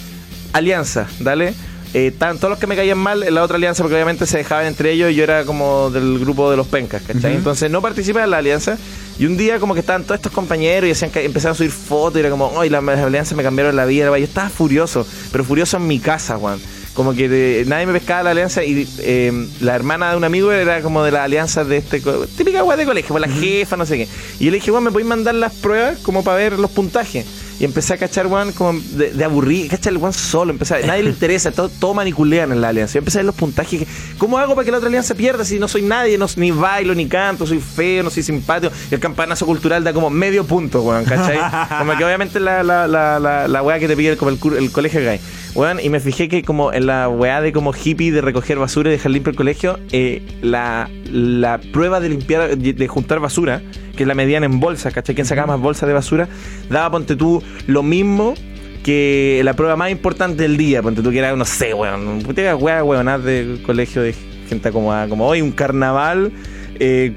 Alianza, dale. Eh, todos los que me caían mal en la otra alianza, porque obviamente se dejaban entre ellos y yo era como del grupo de los pencas, ¿cachai? Entonces no participaba en la alianza. Y un día, como que estaban todos estos compañeros y hacían que empezaron a subir fotos y era como, ¡ay, las, alianzas me cambiaron la vida! Yo estaba furioso, pero furioso en mi casa, weón. Como que de- nadie me pescaba la alianza y eh, la hermana de un amigo era como de la alianza de este. Típica weá de colegio, pues la jefa, no sé qué. Y yo le dije, weón, ¿me podéis mandar las pruebas como para ver los puntajes? Y empecé a cachar, weón, como de, de aburrir. Cachar el weón solo. Empecé a- nadie le [laughs] interesa, todo, todo maniculean en la alianza. Yo empecé a ver los puntajes. ¿Cómo hago para que la otra alianza pierda si no soy nadie? No, ni bailo, ni canto, soy feo, no soy simpático. Y el campanazo cultural da como medio punto, weón, ¿cachai? [laughs] Como que obviamente la, la, la, la, la weá que te pide como el, el colegio hay. Weón, y me fijé que como en la weá de como hippie de recoger basura y dejar limpio el colegio, eh, la, la prueba de limpiar, de juntar basura, que la medían en bolsas, ¿cachai? ¿Quién sacaba más bolsas de basura? Daba, ponte tú, lo mismo que la prueba más importante del día, ponte tú que era, no sé, weón, puta weá, weonaz del colegio de gente acomodada, como hoy un carnaval, eh,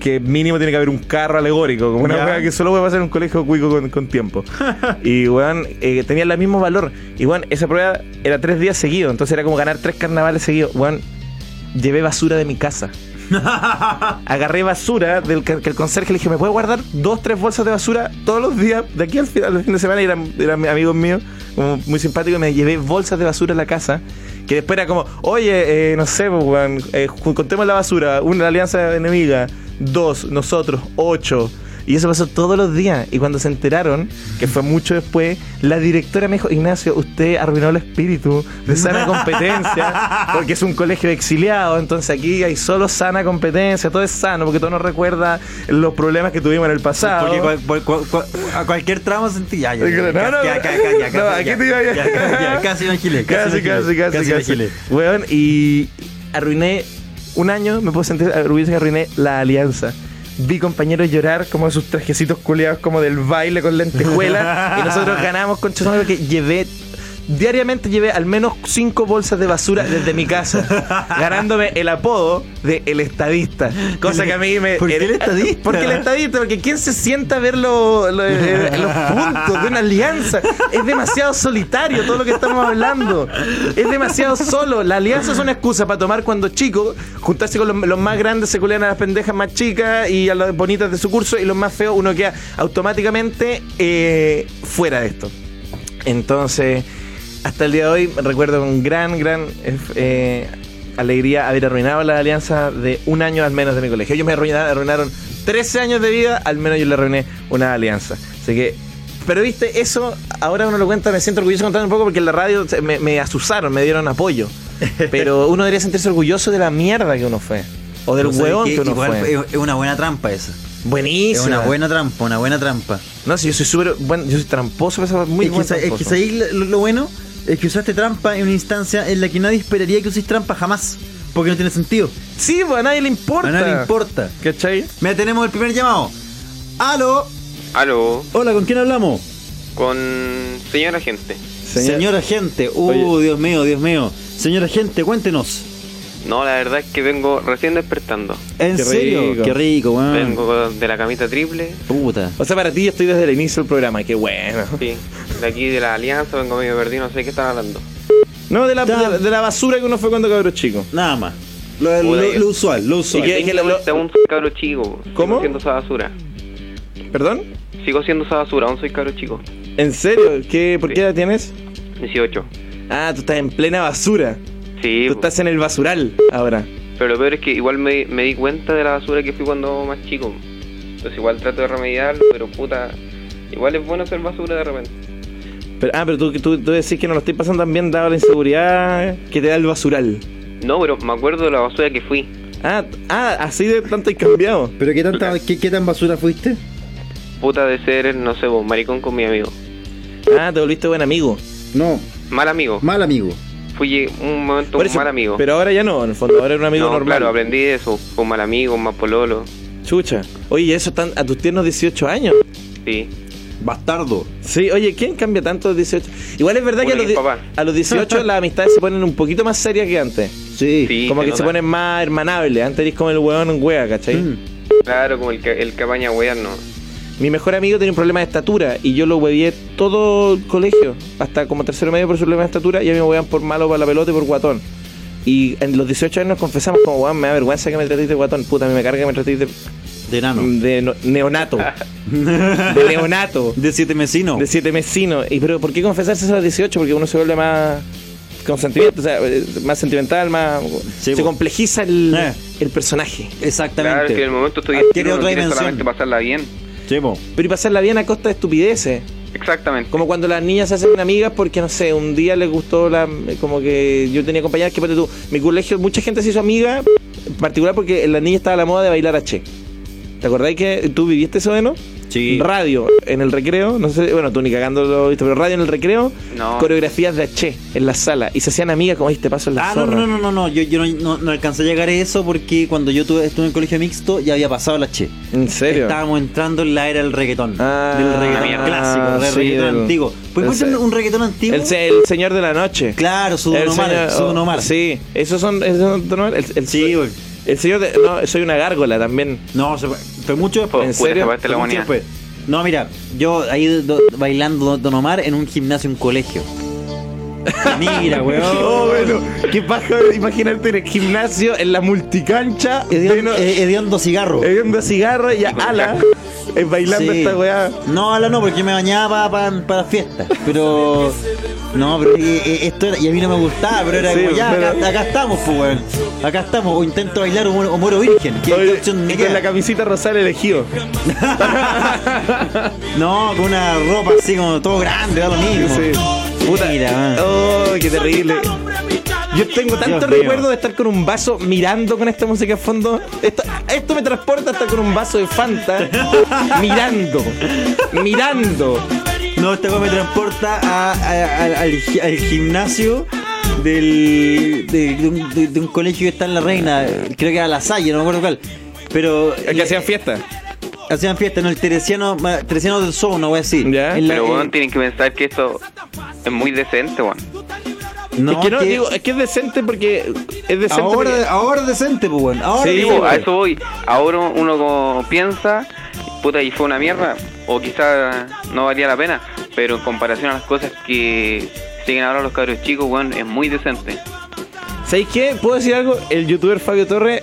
que mínimo tiene que haber un carro alegórico, como una weá que solo puede pasar en un colegio cuico con, con tiempo. y weón, eh, tenían el mismo valor. Y weón, esa prueba era tres días seguidos, entonces era como ganar tres carnavales seguidos. Weón, llevé basura de mi casa. [laughs] Agarré basura del que, el conserje le dije, ¿me puede guardar dos, tres bolsas de basura todos los días? De aquí al final, al fin de semana y eran, eran amigos míos, como muy simpáticos, me llevé bolsas de basura a la casa. Que después era como, oye, eh, no sé, pues, eh, contemos la basura, una alianza enemiga, dos, nosotros, ocho. Y eso pasó todos los días. Y cuando se enteraron, que fue mucho después, la directora me dijo, Ignacio, usted arruinó el espíritu de sana [laughs] competencia, porque es un colegio de exiliados, entonces aquí hay solo sana competencia, todo es sano, porque todo nos recuerda los problemas que tuvimos en el pasado. Porque cual- cual- cual- cual- a cualquier tramo sentí ya, ya, No, ya, no, ya, no, ya, no. ya, ya, ya, No, ya, aquí ya, te iba a- ya, ya, ya, Casi me agilé, Casi, casi, casi, casi. Weón, y arruiné un año, me puedo sentir orgulloso que arruiné la alianza. Vi compañeros llorar como sus trajecitos culiados como del baile con lentejuelas [laughs] y nosotros ganamos con Chosón que llevé diariamente llevé al menos cinco bolsas de basura desde mi casa, [laughs] ganándome el apodo de el estadista. Cosa que a mí me. ¿Por qué el estadista? Porque el estadista, porque ¿quién se sienta a ver lo- lo- eh, [laughs] los puntos de una alianza? Es demasiado solitario todo lo que estamos hablando. Es demasiado solo. La alianza es una excusa para tomar cuando chico, juntarse con los, los más grandes, se culean a las pendejas más chicas y a las bonitas de su curso, y los más feos, uno queda automáticamente eh, fuera de esto. Entonces, hasta el día de hoy recuerdo con gran, gran eh, eh, alegría haber arruinado la alianza de un año al menos de mi colegio. Ellos me arruinaron, arruinaron 13 años de vida, al menos yo le arruiné una alianza. Así que, pero viste, eso ahora uno lo cuenta, me siento orgulloso de contar un poco porque en la radio me, me asusaron, me dieron apoyo. [laughs] Pero uno debería sentirse orgulloso de la mierda que uno fue. O del hueón que uno igual fue. Es una buena trampa esa. Buenísimo. Es una buena trampa, una buena trampa. No, si yo soy súper bueno, yo soy tramposo, pero muy es, que, es que lo, lo bueno es que usaste trampa en una instancia en la que nadie esperaría que uséis trampa jamás. Porque no tiene sentido. Sí, pues a nadie le importa. A nadie le importa. ¿Cachai? Mira, tenemos el primer llamado. ¡Aló! Aló, Hola, ¿con quién hablamos? con señora gente. Señora gente. Uh, Dios mío, Dios mío. Señora gente, cuéntenos. No, la verdad es que vengo recién despertando. ¿En Qué serio? rico. Qué rico, weón. Vengo de la camita triple. Puta. O sea, para ti yo estoy desde el inicio del programa, qué bueno. Sí, [laughs] de aquí de la alianza, vengo medio perdido, no sé qué están hablando. No, de la, de, la- de la basura que uno fue cuando cabro chico. Nada más. Lo, lo- Puta, lo usual, lo usual. ¿Y lo- Aún soy cabro chico. ¿Cómo? Sigo siendo esa basura. ¿Perdón? Sigo siendo esa basura, aún soy cabro chico. ¿En serio? ¿Qué, ¿Por qué edad tienes? 18. Ah, tú estás en plena basura. Sí, Tú estás en el basural ahora. pero lo peor es que igual me, me di cuenta de la basura que fui cuando más chico. Entonces igual trato de remediarlo, pero puta, igual es bueno ser basura de repente. Pero, ah, pero tú, tú, tú decís que no lo estoy pasando tan bien dado la inseguridad que te da el basural. No, pero me acuerdo de la basura que fui. Ah, ah así de tanto hay cambiado. ¿Pero qué, tanta, qué, qué tan basura fuiste? Puta de ser, no sé, vos, maricón con mi amigo. Ah, te volviste buen amigo. No, Mal amigo. mal amigo. Fui un momento un mal amigo. Pero ahora ya no, en el fondo, ahora eres un amigo no, normal. claro, aprendí eso. Un mal amigo, un mal pololo. Chucha. Oye, ¿y eso están a tus tiernos 18 años. Sí. Bastardo. Sí, oye, ¿quién cambia tanto a los 18? Igual es verdad que a los, y di- papá. a los 18 las amistades se ponen un poquito más serias que antes. Sí. Sí, como que se ponen más hermanables. Antes eres como el hueón en wea, ¿cachai? Mm. Claro, como el, el cabaña wear, no. Mi mejor amigo tenía un problema de estatura y yo lo huevié todo el colegio, hasta como tercero medio por su problema de estatura, y a mí me huevan por malo para la pelota y por guatón. Y en los 18 años nos confesamos como, weón, me da vergüenza que me tratéis de guatón, puta, a mí me carga que me tratéis de, De enano. de no- neonato. de neonato. [laughs] De siete mesinos. De siete mesinos. ¿Y pero por qué confesarse eso a los 18? Porque uno se vuelve más con sentimiento, o sea, eh, más sentimental, más Sí, se complejiza el, Eh. el personaje. Exactamente. Claro, que en el momento estoy Adquiere otra dimensión. solamente pasarla bien. Sí. Pero y pasarla bien a costa de estupideces. Exactamente. Como cuando las niñas se hacen amigas porque, no sé, un día les gustó la... Como que yo tenía compañeras que, ponte tú, mi colegio, mucha gente se hizo amiga, en particular porque la niña estaba la moda de bailar H. ¿Te acordáis que tú viviste eso, no? Sí. Radio en el recreo, no sé, bueno, tú ni cagando lo viste, pero radio en el recreo, No. coreografías de H en la sala y se hacían amigas como, "Ay, te paso en la Ah, no, zorra". no, no, no, no, yo, yo no, no, no alcancé a llegar a eso porque cuando yo tuve, estuve en el colegio mixto ya había pasado la che. ¿En serio? Estábamos entrando en la era del reggaetón. Ah, del reggaetón clásico, del sí, reggaetón antiguo. ¿Puedes el encontrar se- un reggaetón antiguo? El, el señor de la noche. Claro, su Don El Omar, señor- su Don Omar. Sí, esos son... esos son Don Omar, el, el- Sí, güey. El señor de... No, soy una gárgola también. No, se fue, fue mucho después. ¿En serio? parte la Fue mucho después. No, mira, yo ahí do- bailando Don Omar en un gimnasio, un colegio. [laughs] Mira, weón. Oh, bueno, qué paja imaginarte en el gimnasio, en la multicancha, Hediondo, eh, hediondo cigarro. bebiendo cigarro y a ala, eh, bailando Sí. esta weá. No, ala no, porque yo me bañaba para para fiestas. Pero. No, pero eh, eh, esto era, y a mí no me gustaba, pero era Sí, como ya, pero- acá, acá estamos, pues, weón. Acá estamos, o intento bailar o muero, o muero virgen. ¿Qué, Oye, opción me y con la camisita rosal elegido. [laughs] No, con una ropa así como todo grande, da lo mismo. Sí. Puta. Mira. Oh, qué terrible. Yo tengo tanto recuerdo de estar con un vaso mirando con esta música a fondo. Esto, esto me transporta hasta con un vaso de Fanta mirando. Mirando. No, esta cosa me transporta a- a- al- al, gi- al gimnasio del, de, de un, de- de un colegio que está en La Reina. Creo que era La Salle, no me acuerdo cuál. Pero. El que hacían fiesta. Hacían fiesta, no, el Teresiano, ma- Teresiano del Sol, no voy a decir. Ya. En la- Pero, eh, weón, tienen que pensar que esto es muy decente, weón. no, es que no, que digo, es que es decente porque. Es decente ahora, porque- ahora es decente, pues, bueno. Ahora Sí, Sí, es po, decente. a eso voy. Ahora uno como piensa, puta, y fue una mierda, o quizá no valía la pena, pero en comparación a las cosas que siguen ahora los cabros chicos, weón, es muy decente. ¿Sabéis qué? ¿Puedo decir algo? El youtuber Fabio Torre,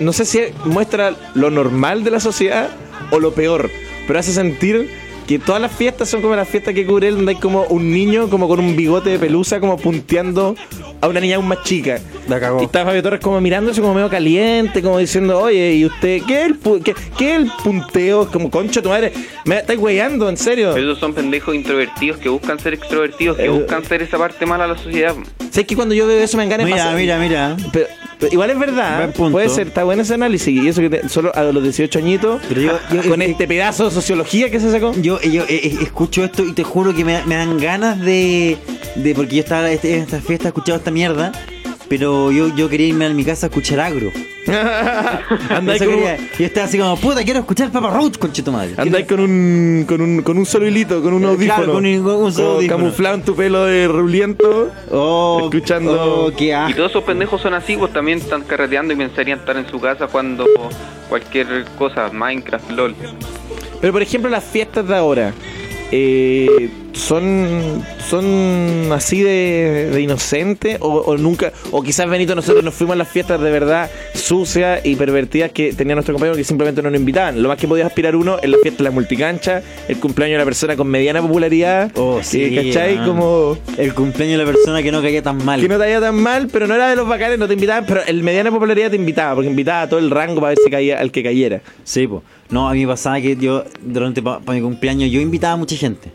no sé si muestra lo normal de la sociedad o lo peor, pero hace sentir que todas las fiestas son como las fiestas que cubre él, donde hay como un niño como con un bigote de pelusa como punteando a una niña aún más chica. La cagó. Y está Fabio Torres como mirándose como medio caliente, como diciendo, oye, ¿y usted qué es el, pu- qué, qué es el punteo? Como, concha tu madre, me estáis weyando, en serio. Pero esos son pendejos introvertidos que buscan ser extrovertidos, que Eh, buscan ser esa parte mala de la sociedad. ¿Sabes que cuando yo veo eso me engaña Mira, mira, mira. Pero igual es verdad, puede ser, está bueno ese análisis. Y eso que te- solo a los 18 añitos, Pero yo- yo- con eh, este pedazo de sociología que se sacó. Yo, yo eh, eh, escucho esto y te juro que me, me dan ganas de, de. Porque yo estaba en esta fiesta escuchando esta mierda. Pero yo, yo quería irme a mi casa a escuchar agro. [laughs] Andáis con, quería. Yo estaba así como, puta, quiero escuchar Papa Roach, conche tu madre. andáis con un, con un con un solo hilito, con un Claro, audífono. con un- con un solo audífono. Camuflado en tu pelo de ruliento. Oh, escuchando- oh, qué Y todos esos pendejos son así, pues también están carreteando y pensarían estar en su casa cuando cualquier cosa, Minecraft, LOL. Pero por ejemplo, las fiestas de ahora. eh, son son así de, de inocentes o, o nunca o quizás Benito nosotros nos fuimos a las fiestas de verdad sucias y pervertidas que tenía nuestro compañero que simplemente no nos invitaban lo más que podía aspirar uno es la fiesta de la multicancha el cumpleaños de una persona con mediana popularidad Oh, sí, ¿cachai? como El cumpleaños de la persona que no caía tan mal. que no haya tan mal pero no era de los bacanes no te invitaban pero el mediana popularidad te invitaba porque invitaba a todo el rango para ver si caía al que cayera Sí, pues. No, a mí me pasaba que yo, durante para mi cumpleaños, yo invitaba a mucha gente.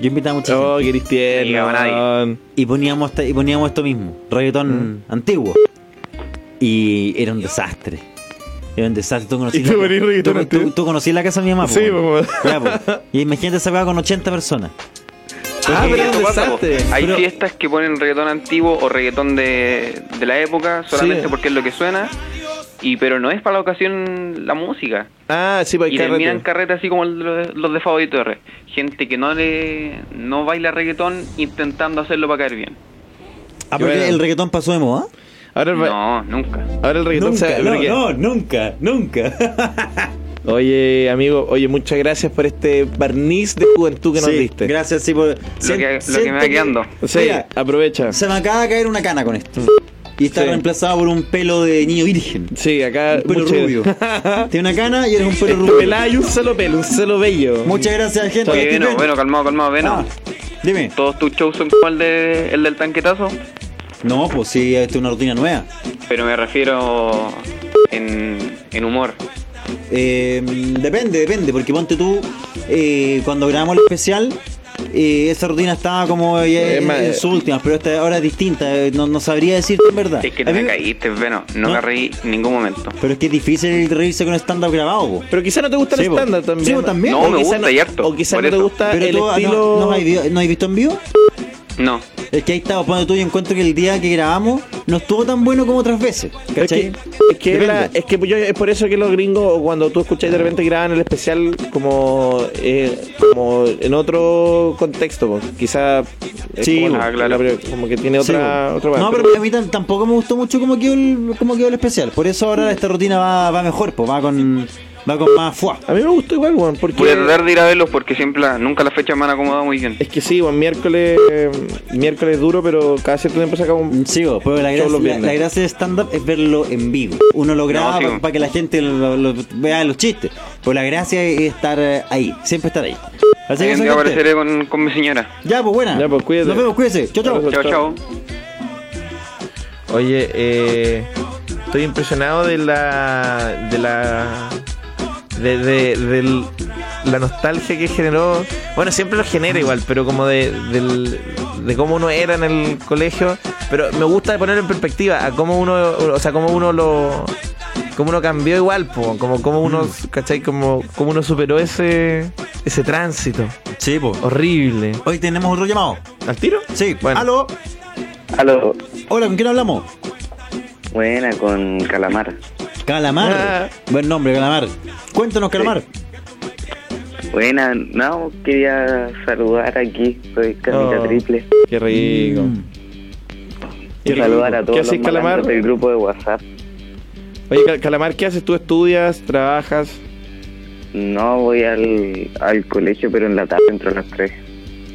Yo invitaba a mucha Oh, gente. tierno. Y poníamos, y poníamos esto mismo, reggaetón antiguo. Y era un desastre. Era un desastre. Tú conocías ¿Y tú la- ponías reggaetón tú- antiguo? tú- tú conocías la casa de mi mamá, Sí, po, Ya, po. Y imagínate esa con 80 personas. Ah, pero es un pasa, desastre. Hay Pero- fiestas que ponen reggaetón antiguo o reggaetón de, de la época solamente Sí. porque es lo que suena. Y pero no es para la ocasión la música. Ah, sí, pues y terminan carrete. carrete así como los de Favorito R. Gente que no le no baila reggaetón intentando hacerlo para caer bien. Ah, porque bueno. el reggaetón pasó de moda. Ahora el, No, nunca. ahora el reggaetón Nunca, no, no, nunca, nunca. [laughs] Oye, amigo, oye, muchas gracias por este barniz de juventud que nos Sí, diste. Gracias, sí, por... Lo que, lo que me va quedando. Sí, Mira, aprovecha. Se me acaba de caer una cana con esto. Y está Sí. reemplazado por un pelo de niño virgen. Sí, acá. Un pelo rubio. [laughs] Tiene una cana y eres un pelo rubio. pelado y un solo pelo, un solo bello. Muchas gracias, gente. Oye, bien. bueno, calmado, calmado, bueno. Ah, dime. Todos tus shows son como el, de, el del tanquetazo, No, pues sí, esta es una rutina nueva. pero me refiero en, en humor. Eh, depende, depende, porque ponte tú, eh, cuando grabamos el especial, eh, esa rutina estaba como ya Es más, en sus últimas, pero esta ahora es distinta, eh, no, no sabría decirte en verdad. Es que no me caíste, bueno, no, ¿No? me reí en ningún momento. Pero es que es difícil reírse con stand-up grabado, po. Pero quizá no te gusta Sí, el estándar también. Sí, también. No, O me gusta y harto, O quizá no te gusta Pero el tú, ah, estilo. no, no, has ¿no has visto en vivo? No. Es que ahí está, ponte tú y encuentro que el día que grabamos no estuvo tan bueno como otras veces. Pero Es ¿Cachai? que, es, que la- es que yo- es por eso que los gringos, cuando tú escuchas de repente graban el especial como, eh, como en otro contexto, po. quizá Sí, como, la- Ah, claro. la- como que tiene Sí, otra, po. otra no, vibe, pero a mí tam- tampoco me gustó mucho cómo quedó el, cómo quedó el especial. Por eso ahora esta rutina va, va mejor, pues va con, va con más fuá. A mí me gustó igual, weón, porque Voy a tratar de ir a verlos porque siempre la- nunca las fechas me han acomodado muy bien. es que sí, weón, miércoles, eh, miércoles duro, pero cada cierto tiempo saca un... Sí, pero la gracia, la, viernes. la gracia de stand-up es verlo en vivo. Uno lo graba sí, para que la gente lo, lo- vea los chistes. Pero la gracia es estar ahí, siempre estar ahí. Así que gente. apareceré con, con mi señora. Ya, pues buena. Ya, pues, cuídate. Nos vemos, cuídese. Chau, chau. Chao, chao. Oye, eh, estoy impresionado de la. de la. De, de, la nostalgia que generó. Bueno, siempre lo genera igual, pero como de, del- de cómo uno era en el colegio. Pero me gusta ponerlo en perspectiva a cómo uno. O sea, cómo uno lo. Cómo uno cambió igual, po, como, como uno, ¿cachai? Como, como uno superó ese, ese tránsito. Sí, pues. Horrible. Hoy tenemos otro llamado. ¿Al tiro? Sí, Bueno. Aló. Aló, Hola, ¿con quién hablamos? buena con Calamar. Calamar. Ah. Buen nombre, Calamar. Cuéntanos, Calamar. Buena, no, quería saludar aquí, soy Camita Oh. Triple. Qué rico. Mm. Qué rico. saludar a ¿Qué todos haces, los Calamar? del grupo de WhatsApp. Oye, Cal- Calamar, ¿qué haces? ¿Tú estudias? ¿Trabajas? No voy al, al colegio, pero en la tarde entro a las 3.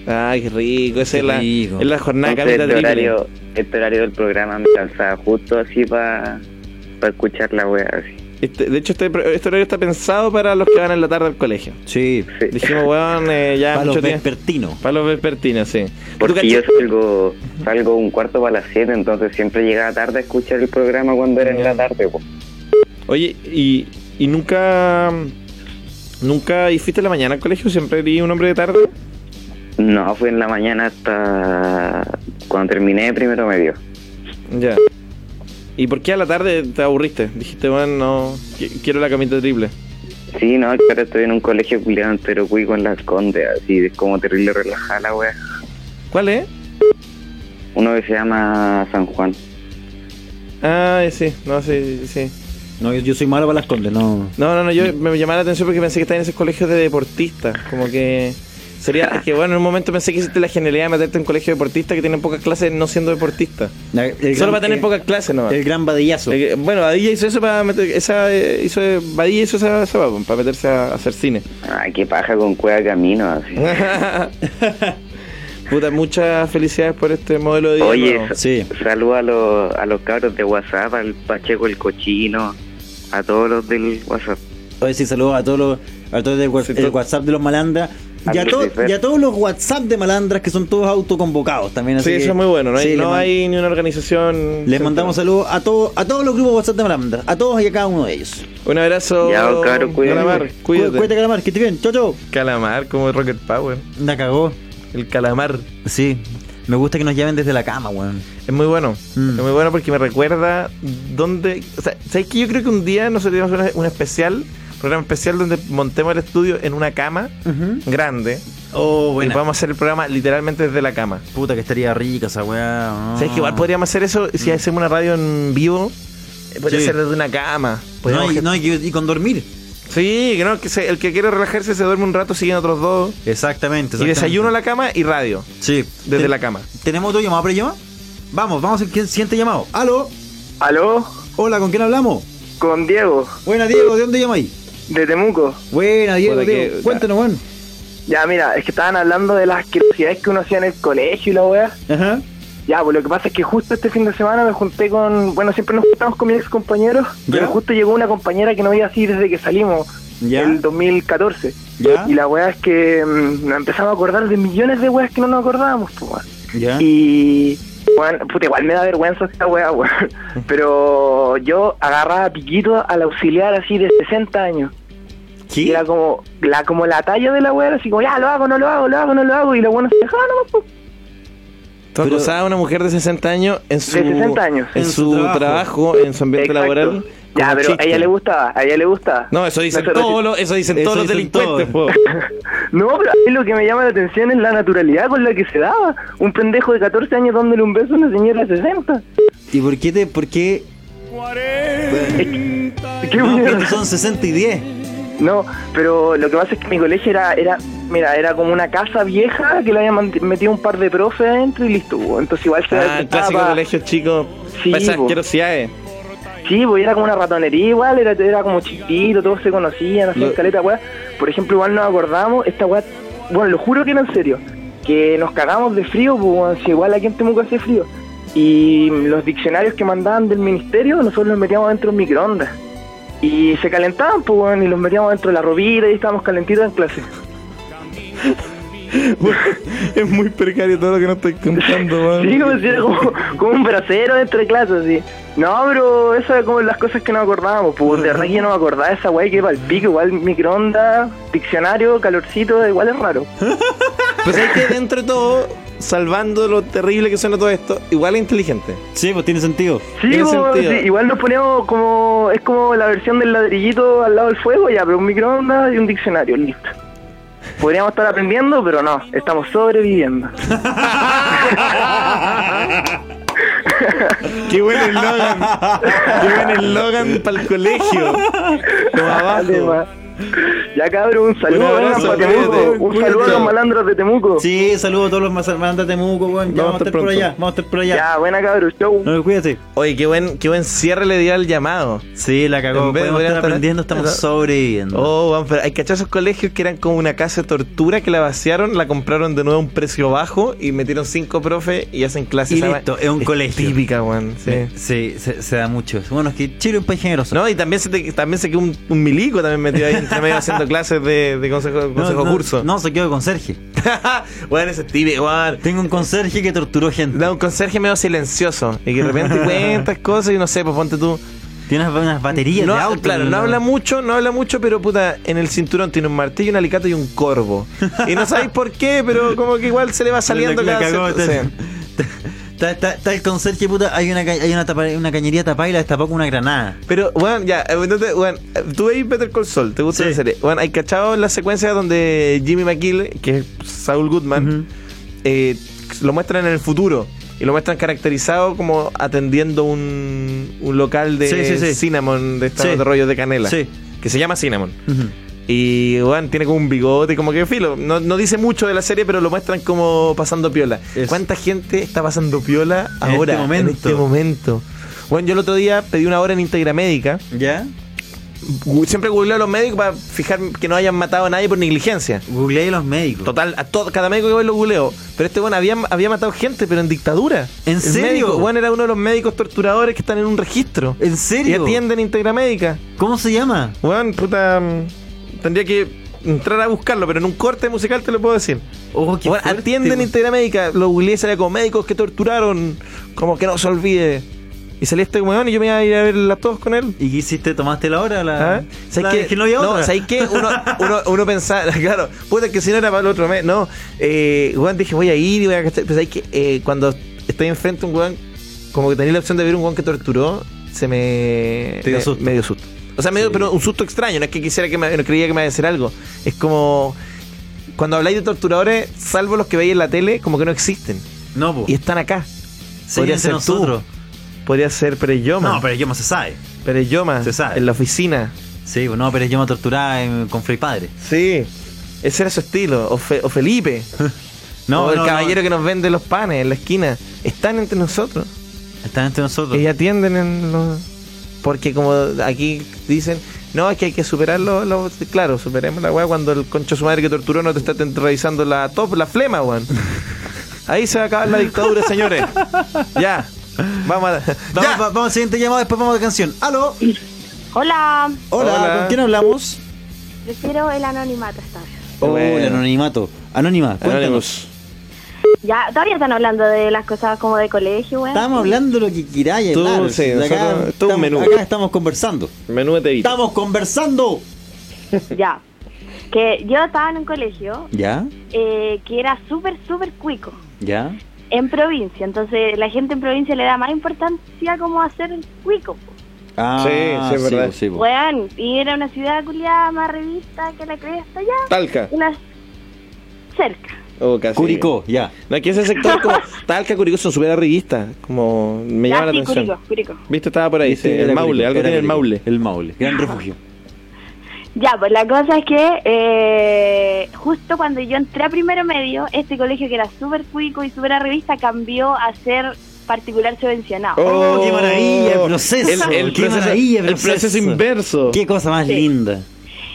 Ay, qué rico. Esa es es la jornada Entonces, camita este triple. horario, este horario del programa me calzaba justo así para escuchar la wea así. Este- de hecho, este, este horario está pensado para los que van en la tarde al colegio. Sí. Sí. Dijimos, weón, eh, ya Para mucho los vespertinos. Para los vespertinos, sí. ¿Tú Porque yo salgo, salgo un cuarto para las 7, entonces siempre llegaba tarde a escuchar el programa cuando era en la tarde. po. Oye, y, y nunca. ¿Nunca y fuiste en la mañana al colegio? ¿Siempre eres un hombre de tarde? No, fue en la mañana hasta cuando terminé primero medio. Ya. ¿Y por qué a la tarde te aburriste? Dijiste, bueno, no, qui- quiero la camita triple. Sí, no, que ahora estoy en un colegio culiado entero cuy con las condes, así es como terrible relajada la wea. ¿Cuál es? Uno que se llama San Juan. Ah, sí, no, sí, sí. No, yo, yo soy malo para las condes, no. No, no, no, yo me llamaba la atención porque pensé que estaba en esos colegios de deportistas. Como que sería, es [laughs] que bueno, en un momento pensé que hiciste la genialidad de meterte en un colegio de deportistas que tienen pocas clases no siendo deportista. La- Solo gran- para tener el- pocas clases nomás. El gran badillazo. Eh, Bueno, Badilla hizo eso para meter, esa, eh, hizo, Badilla hizo esa, esa va, para meterse a, a hacer cine. Ah, qué paja con cueva camino, así. [laughs] [laughs] Puta, muchas felicidades por este modelo de vida. Oye. Sí. saludo a los, a los cabros de WhatsApp, al Pacheco el Cochino, a todos los del WhatsApp. Oye, sí, saludos a todos los, a todos del Sí, el WhatsApp de los malandras. Y a, A to- Lucifer. y a todos los WhatsApp de malandras que son todos autoconvocados también. Así Sí, que- eso es muy bueno. No hay, sí, no hay ni una organización. Les mandamos saludos a todos, a todos los grupos de WhatsApp de malandras, a todos y a cada uno de ellos. Un abrazo. Ya, cabros, cuídense. Calamar, Cuídate, cuídate. Calamar, que estés bien. Chau, chau. Calamar, como Rocket Power. La cagó. El calamar. Sí. Me gusta que nos llamen desde la cama, weón. Es muy bueno. Mm. Es muy bueno porque me recuerda dónde. O sea, ¿sabes que Yo creo que un día nosotros tenemos una- un especial, programa especial donde montemos el estudio en una cama grande. Oh, Y buena. podamos hacer el programa literalmente desde la cama. Puta que estaría rica esa weá. ¿no? ¿Sabes que igual podríamos hacer eso si hacemos una radio en vivo? eh, Podría Sí. ser desde una cama. No, y, no, y, y con dormir. Sí, que no, que se- el que quiere relajarse se duerme un rato siguiendo otros dos. Exactamente. Y desayuno en la cama y radio. Sí. Desde Ten- la cama. ¿Tenemos otro llamado para llamar? Vamos, vamos a ver quién siguiente llamado. ¿Aló? ¿Aló? Hola, ¿con quién hablamos? Con Diego, Buena, Diego, ¿de dónde llamáis? De Temuco. Buena, Diego, Puta que- Diego. Cuéntanos, weón. Ya, mira, es que estaban hablando de las asquerosidades que uno hacía en el colegio y la weá. Ajá. Ya, pues lo que pasa es que justo este fin de semana me junté con. Bueno, siempre nos juntamos con mis ex compañeros, pero justo llegó una compañera que no veía así desde que salimos, Ya. el 2014. Ya. Y la weá es que mm, nos empezamos a acordar de millones de weas que no nos acordábamos, pues, weón. Ya. Y. Bueno, puta, igual me da vergüenza esta weá, weón. [laughs] Pero yo agarraba piquito al auxiliar así de 60 años. Y era como la, como la talla de la weá, así como, ya, lo hago, no lo hago, lo hago, no lo hago. Y la weá no se dejaba nomás, pues. Tú acosabas a una mujer de 60 años en su, De 60 años. En, En su, su trabajo. trabajo. en su ambiente Exacto. laboral. Ya, pero chiste. a ella le gustaba, a ella le gustaba. No, eso dicen Nosotros todos los, eso dicen todos los delincuentes. [laughs] No, pero a mí lo que me llama la atención es la naturalidad con la que se daba. Un pendejo de 14 años dándole un beso a una señora de 60. ¿Y por qué te, por qué? ¿Qué No, son 60 y 10. No, pero lo que pasa es que mi colegio era, era, mira, era como una casa vieja que le habían metido un par de profes adentro y listo. Entonces igual se Ah, el clásico colegio chico. Sí, esas asquerosidades. Sí, pues era como una ratonería igual, era, era como chiquitito, todos se conocían, hacían Lo- caleta, weá. Por ejemplo, igual nos acordamos, esta weá, bueno, lo juro que era en serio, que nos cagamos de frío, pues si igual aquí en Temuco hace frío. Y los diccionarios que mandaban del ministerio, nosotros los metíamos dentro de un microondas. Y se calentaban, pues y los metíamos dentro de la ropita y estábamos calentitos en clase. [laughs] [laughs] es muy precario todo lo que nos estoy contando, man. Sí, como si era como, como un brasero dentro de clase, así. No, pero eso es como las cosas que nos acordábamos. Pues de verdad que yo no me acordaba de esa wey que iba al pico, igual microondas, diccionario, calorcito, igual es raro. [laughs] Pues hay que dentro de todo, salvando lo terrible que suena todo esto, igual es inteligente. Sí, pues tiene sentido. Sí, Tiene pues, sentido. sí, igual nos poníamos como, es como la versión del ladrillito al lado del fuego, ya, pero un microondas y un diccionario, listo. Podríamos estar aprendiendo, pero no, estamos sobreviviendo. [laughs] Qué buen eslogan. Qué buen eslogan para el colegio. Como abajo. [laughs] Ya cabrón, un saludo, Un vengan abrazo, pa' Temuco. cuídate, Un saludo a los malandros de Temuco. Sí, saludos a todos los malandros de Temuco, weón. Ya vamos, a estar por allá, vamos a estar por allá. Ya, buena cabrón, show. No, cuídate. Oye, qué buen, qué buen cierre le dio al llamado. Sí, la cagó. En vez de estar estar- aprendiendo, estamos sobreviviendo. Oh, weón, pero hay cachazos esos colegios que eran como una casa de tortura que la vaciaron, la compraron de nuevo a un precio bajo y metieron cinco profes y hacen clases. Y listo, es un colegio. Típica, weón. Sí. Sí, se, se da mucho. Bueno, es que Chile es un país generoso. No, y también se, te- también se quedó un, un milico también metido ahí [laughs] entre medio haciendo clases de, de consejo, No, consejo no, curso. No, se quedó con Sergio. [laughs] Weón, ese es típico, weón. Tengo un conserje que torturó gente. Da un conserje medio silencioso y que de repente [laughs] cuentas cosas y no sé, pues ponte tú. Tiene unas, baterías No, de auto. claro, no ¿no? habla mucho, no habla mucho, pero puta, en el cinturón tiene un martillo, un alicate y un corvo. Y no sabéis por qué, pero como que igual se le va [laughs] saliendo cada cagó, cierto- está- el conserje, puta. Hay una, hay una, tapa- una cañería tapada y la destapó con una granada. Pero, bueno, ya, eh, entonces, bueno, eh, tú veis Better Call Saul, ¿te gusta Sí. la serie? Bueno, hay cachado la secuencia donde Jimmy McGill, que es Saul Goodman, eh, lo muestran en el futuro. Y lo muestran caracterizado como atendiendo un, un local de Sí, sí, sí. cinnamon, de estos rollos de canela. Sí. Que se llama cinnamon. Y, bueno, tiene como un bigote, como que filo. No, no dice mucho de la serie, pero lo muestran como pasando piola. Eso. ¿Cuánta gente está pasando piola En ahora? este momento. En este momento. Bueno, yo el otro día pedí una hora en Integra Médica. ¿Ya? Siempre googleo a los médicos para fijar que no hayan matado a nadie por negligencia. Googleé los médicos. Total, a todo, cada médico que voy lo googleo. Pero este bueno había, había matado gente, pero en dictadura. ¿En El serio? médico, bueno, era uno de los médicos torturadores que están en un registro. ¿En Y serio? atienden Integra Médica. ¿Cómo se llama? Bueno, puta. mm, Tendría que entrar a buscarlo, pero en un corte musical te lo puedo decir. Oh, qué Bueno, fuerte, atienden weón. Integra Médica. Lo googleé salía como médicos que torturaron. Como que no se olvide. Y salía este weón y yo me iba a ir a verlas todos con él. ¿Y qué hiciste? ¿Tomaste la hora? La... ¿Ah? ¿Sabes la qué? de que no había otra. ¿sabes qué? Uno, [laughs] uno, uno pensaba, [laughs] claro, puta que si no era para el otro mes. No, eh, weón, dije voy a ir y voy a cachar. Pero ¿sabes qué? Eh, cuando estoy enfrente a un weón, como que tenía la opción de ver un weón que torturó, se me. Te dio me, susto. me dio susto. O sea, me dio, pero un susto extraño, no es que quisiera que me, no creía que me iba a hacer algo. Es como. Cuando habláis de torturadores, salvo los que veis en la tele, como que no existen. No, po. Y están acá. Sí, Podría ser tú. nosotros. Podría ser Pereyoma. No, pero yo se sabe. Pereyoma. Se sabe. En la oficina. Sí, no, pero yo me torturaba en- con Frey Padre. Sí, ese era su estilo. O, Fe- o Felipe. [laughs] No, o el no, caballero no. que nos vende los panes en la esquina. Están entre nosotros. Están entre nosotros. Y atienden en los... Porque como aquí dicen, no, es que hay que superarlo. lo- claro, superemos la weá cuando el concho su madre que torturó no te está revisando la top, la flema, weón. Ahí se va a acabar la dictadura, señores. Ya. Vamos a... Vamos, va- vamos al siguiente llamado, después vamos a la canción. ¡Aló! Hola, Hola, Hola. ¿con quién hablamos? prefiero el anonimato esta vez. Oh, Bueno. el anonimato. Anónima, cuéntanos. Anonymous. Ya, todavía están hablando de las cosas como de colegio, weón. Estamos hablando de lo que queráis Tú, hablar. sí, De acá, nosotros- estamos, menú. acá estamos conversando. Menú de tevita. ¡Estamos conversando! [laughs] Ya. Que yo estaba en un colegio ¿Ya? eh, que era súper, súper cuico. ¿Ya? En provincia. Entonces, la gente en provincia le da más importancia como a ser cuico. po. Ah, Sí, sí, es verdad. pues, sí, pues. Weón, y era una ciudad culiada más revista que la cresta ya. Talca. Una cerca. O casi. Curicó, ya. No, aquí ese sector como [laughs] Talca, Curicó son súper arribistas. Como me llama Ya, la sí, atención. Curicó, Curicó. ¿Viste? Estaba por ahí, sí, el Maule, Curicó, algo tiene el. Maule. El Maule, gran refugio. Ya, pues la cosa es que eh, justo cuando yo entré a primero medio, este colegio que era súper cuico y súper revista cambió a ser particular subvencionado. Oh, qué maravilla, el proceso. El, el qué proceso, maravilla, el proceso inverso. Qué cosa más Sí. linda.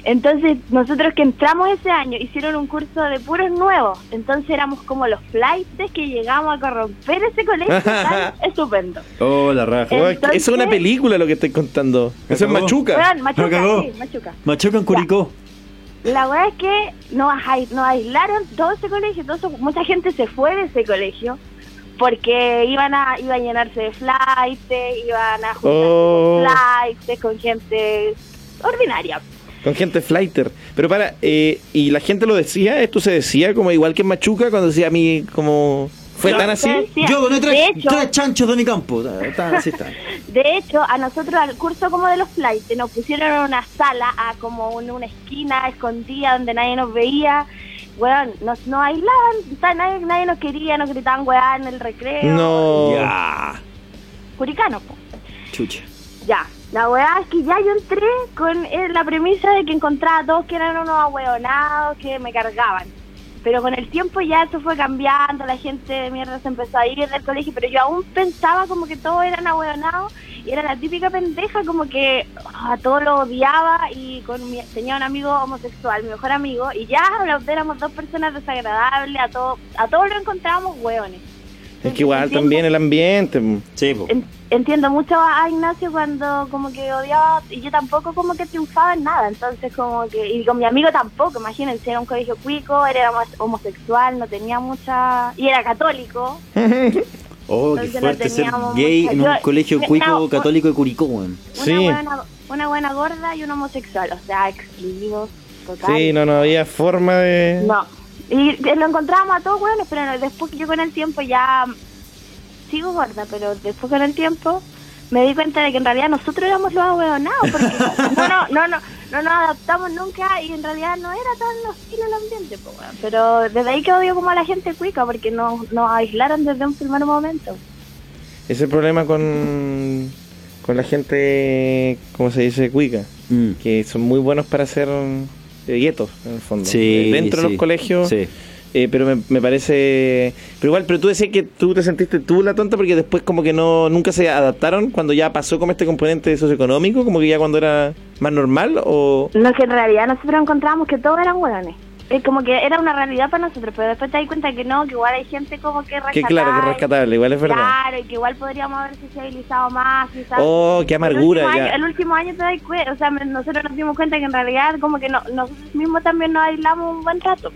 Entonces, nosotros que entramos ese año hicieron un curso de puros nuevos. Entonces éramos como los flights que llegamos a corromper ese colegio [laughs] tan estupendo. Oh, la raja. Entonces- Eso es una película lo que estoy contando. Eso es. Machuca. Machuca, sí, Machuca. Machuca en Curicó. La verdad es que nos, nos aislaron todo ese colegio, todo eso- mucha gente se fue de ese colegio porque iban a iba a llenarse de flights, iban a juntarse Oh. con flights, con gente ordinaria. Con gente flighter. Pero para, eh, ¿y la gente lo decía? ¿Esto se decía como igual que en Machuca cuando decía a mí como... ¿Fue tan así? Decía- Yo doné tres, hecho, tres chanchos de mi campo. Está, así está. [laughs] De hecho, a nosotros al curso como de los flights nos pusieron en una sala, a como en una esquina escondida donde nadie nos veía. Weón, nos, nos aislaban, nadie, nadie nos quería, nos gritaban weá en el recreo. No. Ya. Curicano, po. Chucha. Ya, la weá es que ya yo entré con eh, la premisa de que encontraba a todos que eran unos ahueonados que me cargaban. Pero con el tiempo ya eso fue cambiando, la gente de mierda se empezó a ir del colegio, pero yo aún pensaba como que todos eran ahueonados y era la típica pendeja como que ah, a todos lo odiaba y con mi- tenía un amigo homosexual, mi mejor amigo, y ya éramos dos personas desagradables, a todos a todos lo encontrábamos hueones. Es que igual también el ambiente. Sí. En- entiendo mucho a Ignacio cuando como que odiaba y yo tampoco como que triunfaba en nada entonces como que y con mi amigo tampoco imagínense era un colegio cuico era homo- homosexual no tenía mucha y era católico. [laughs] Oh, qué no fuerte ser gay mucha- en un yo- colegio cuico no, católico de Curicó, una buena una buena gorda y un homosexual o sea excluidos total. Sí, no, no había forma de... No. Y lo encontrábamos a todos buenos, pero no, después que yo con el tiempo ya sigo gorda, pero después con el tiempo me di cuenta de que en realidad nosotros éramos los ahueonados, porque [laughs] no, no, no, no, no nos adaptamos nunca y en realidad no era tan hostil el ambiente, pues, pero desde ahí que odio como a la gente cuica, porque nos, nos aislaron desde un primer momento. Ese es el problema con, con la gente, ¿cómo se dice? Cuica. Mm. Que son muy buenos para hacer eh, guetos, en el fondo. Sí, Eh, Dentro de los colegios. sí. Eh, pero me, me parece... Pero igual, pero tú decías que tú te sentiste tú la tonta porque después como que no nunca se adaptaron cuando ya pasó como este componente socioeconómico, como que ya cuando era más normal o... No, que en realidad nosotros encontrábamos que todos eran hueones. Es como que era una realidad para nosotros, pero después te das cuenta que no, que igual hay gente como que Que claro, que es rescatable, igual es verdad. Claro, y que igual podríamos haber sociabilizado más, quizás. Oh, qué amargura, El último, ya. año, el último año te das cuenta, o sea, nosotros nos dimos cuenta que en realidad como que no, nosotros mismos también nos aislamos un buen rato.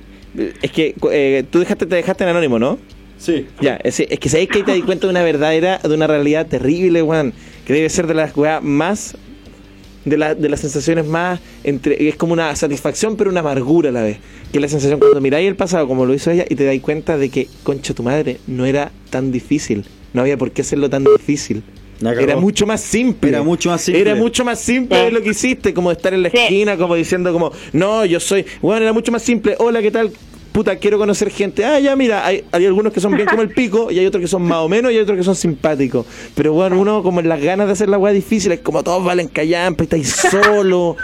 Es que eh, tú dejaste, te dejaste en anónimo, ¿no? Sí. Ya, es, es que sabéis que ahí te das cuenta de una verdadera, de una realidad terrible, weón. Que debe ser de las weas más. De, la- de las sensaciones más. entre Es como una satisfacción, pero una amargura a la vez. Que es la sensación cuando miráis el pasado, como lo hizo ella, y te dais cuenta de que, concha tu madre, no era tan difícil. No había por qué hacerlo tan difícil. Era mucho más simple. Era mucho más simple. Era mucho más simple lo que hiciste, como de estar en la esquina, como diciendo como, no, yo soy, bueno, era mucho más simple, hola, ¿qué tal? Puta, quiero conocer gente. Ah, ya, mira, hay, hay algunos que son bien como el pico y hay otros que son más o menos y hay otros que son simpáticos. Pero bueno, uno como en las ganas de hacer la weá difícil, es como todos valen callampa, estáis [laughs] solo,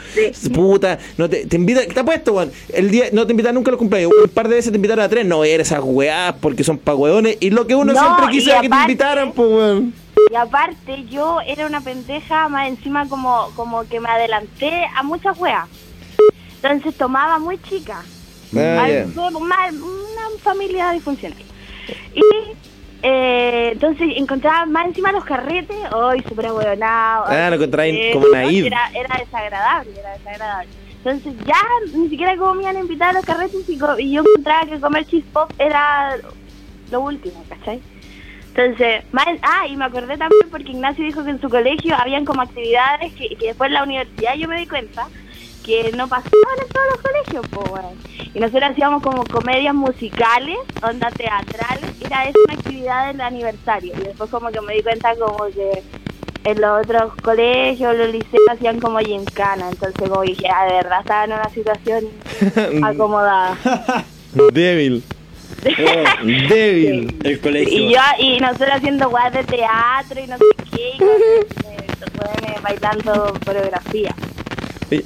puta, no te, te invita, te apuesto, weón, el día, no te invitan nunca a los cumpleaños, un par de veces te invitaron a tres, no eres esas weás porque son pa' weones y lo que uno No, siempre quiso era que te invitaran, pues weón. Y aparte, yo era una pendeja, más encima como, como que me adelanté a muchas weas. Entonces tomaba muy chica. Ah, una familia disfuncional. Y eh, entonces encontraba más encima los carretes, hoy súper ahueonado. Ah, lo encontraba eh, como naive. Era, era desagradable, era desagradable. Entonces ya ni siquiera comían invitar a los carretes y, y yo encontraba que comer cheese pop era lo último, ¿cachai? Entonces, más, ah, y me acordé también porque Ignacio dijo que en su colegio habían como actividades que, que después en la universidad yo me di cuenta que no pasaban en todos los colegios, po, weón. Y nosotros hacíamos como comedias musicales, onda teatrales, era esa una actividad del aniversario. Y después como que me di cuenta como que en los otros colegios, los liceos hacían como gincana, entonces como dije, ah, de verdad estaba en una situación [laughs] acomodada. Débil. Débil. [laughs] El colegio. Y yo, y nosotros haciendo guas de teatro y no sé qué, y con, eh, weones bailando coreografía. Sí,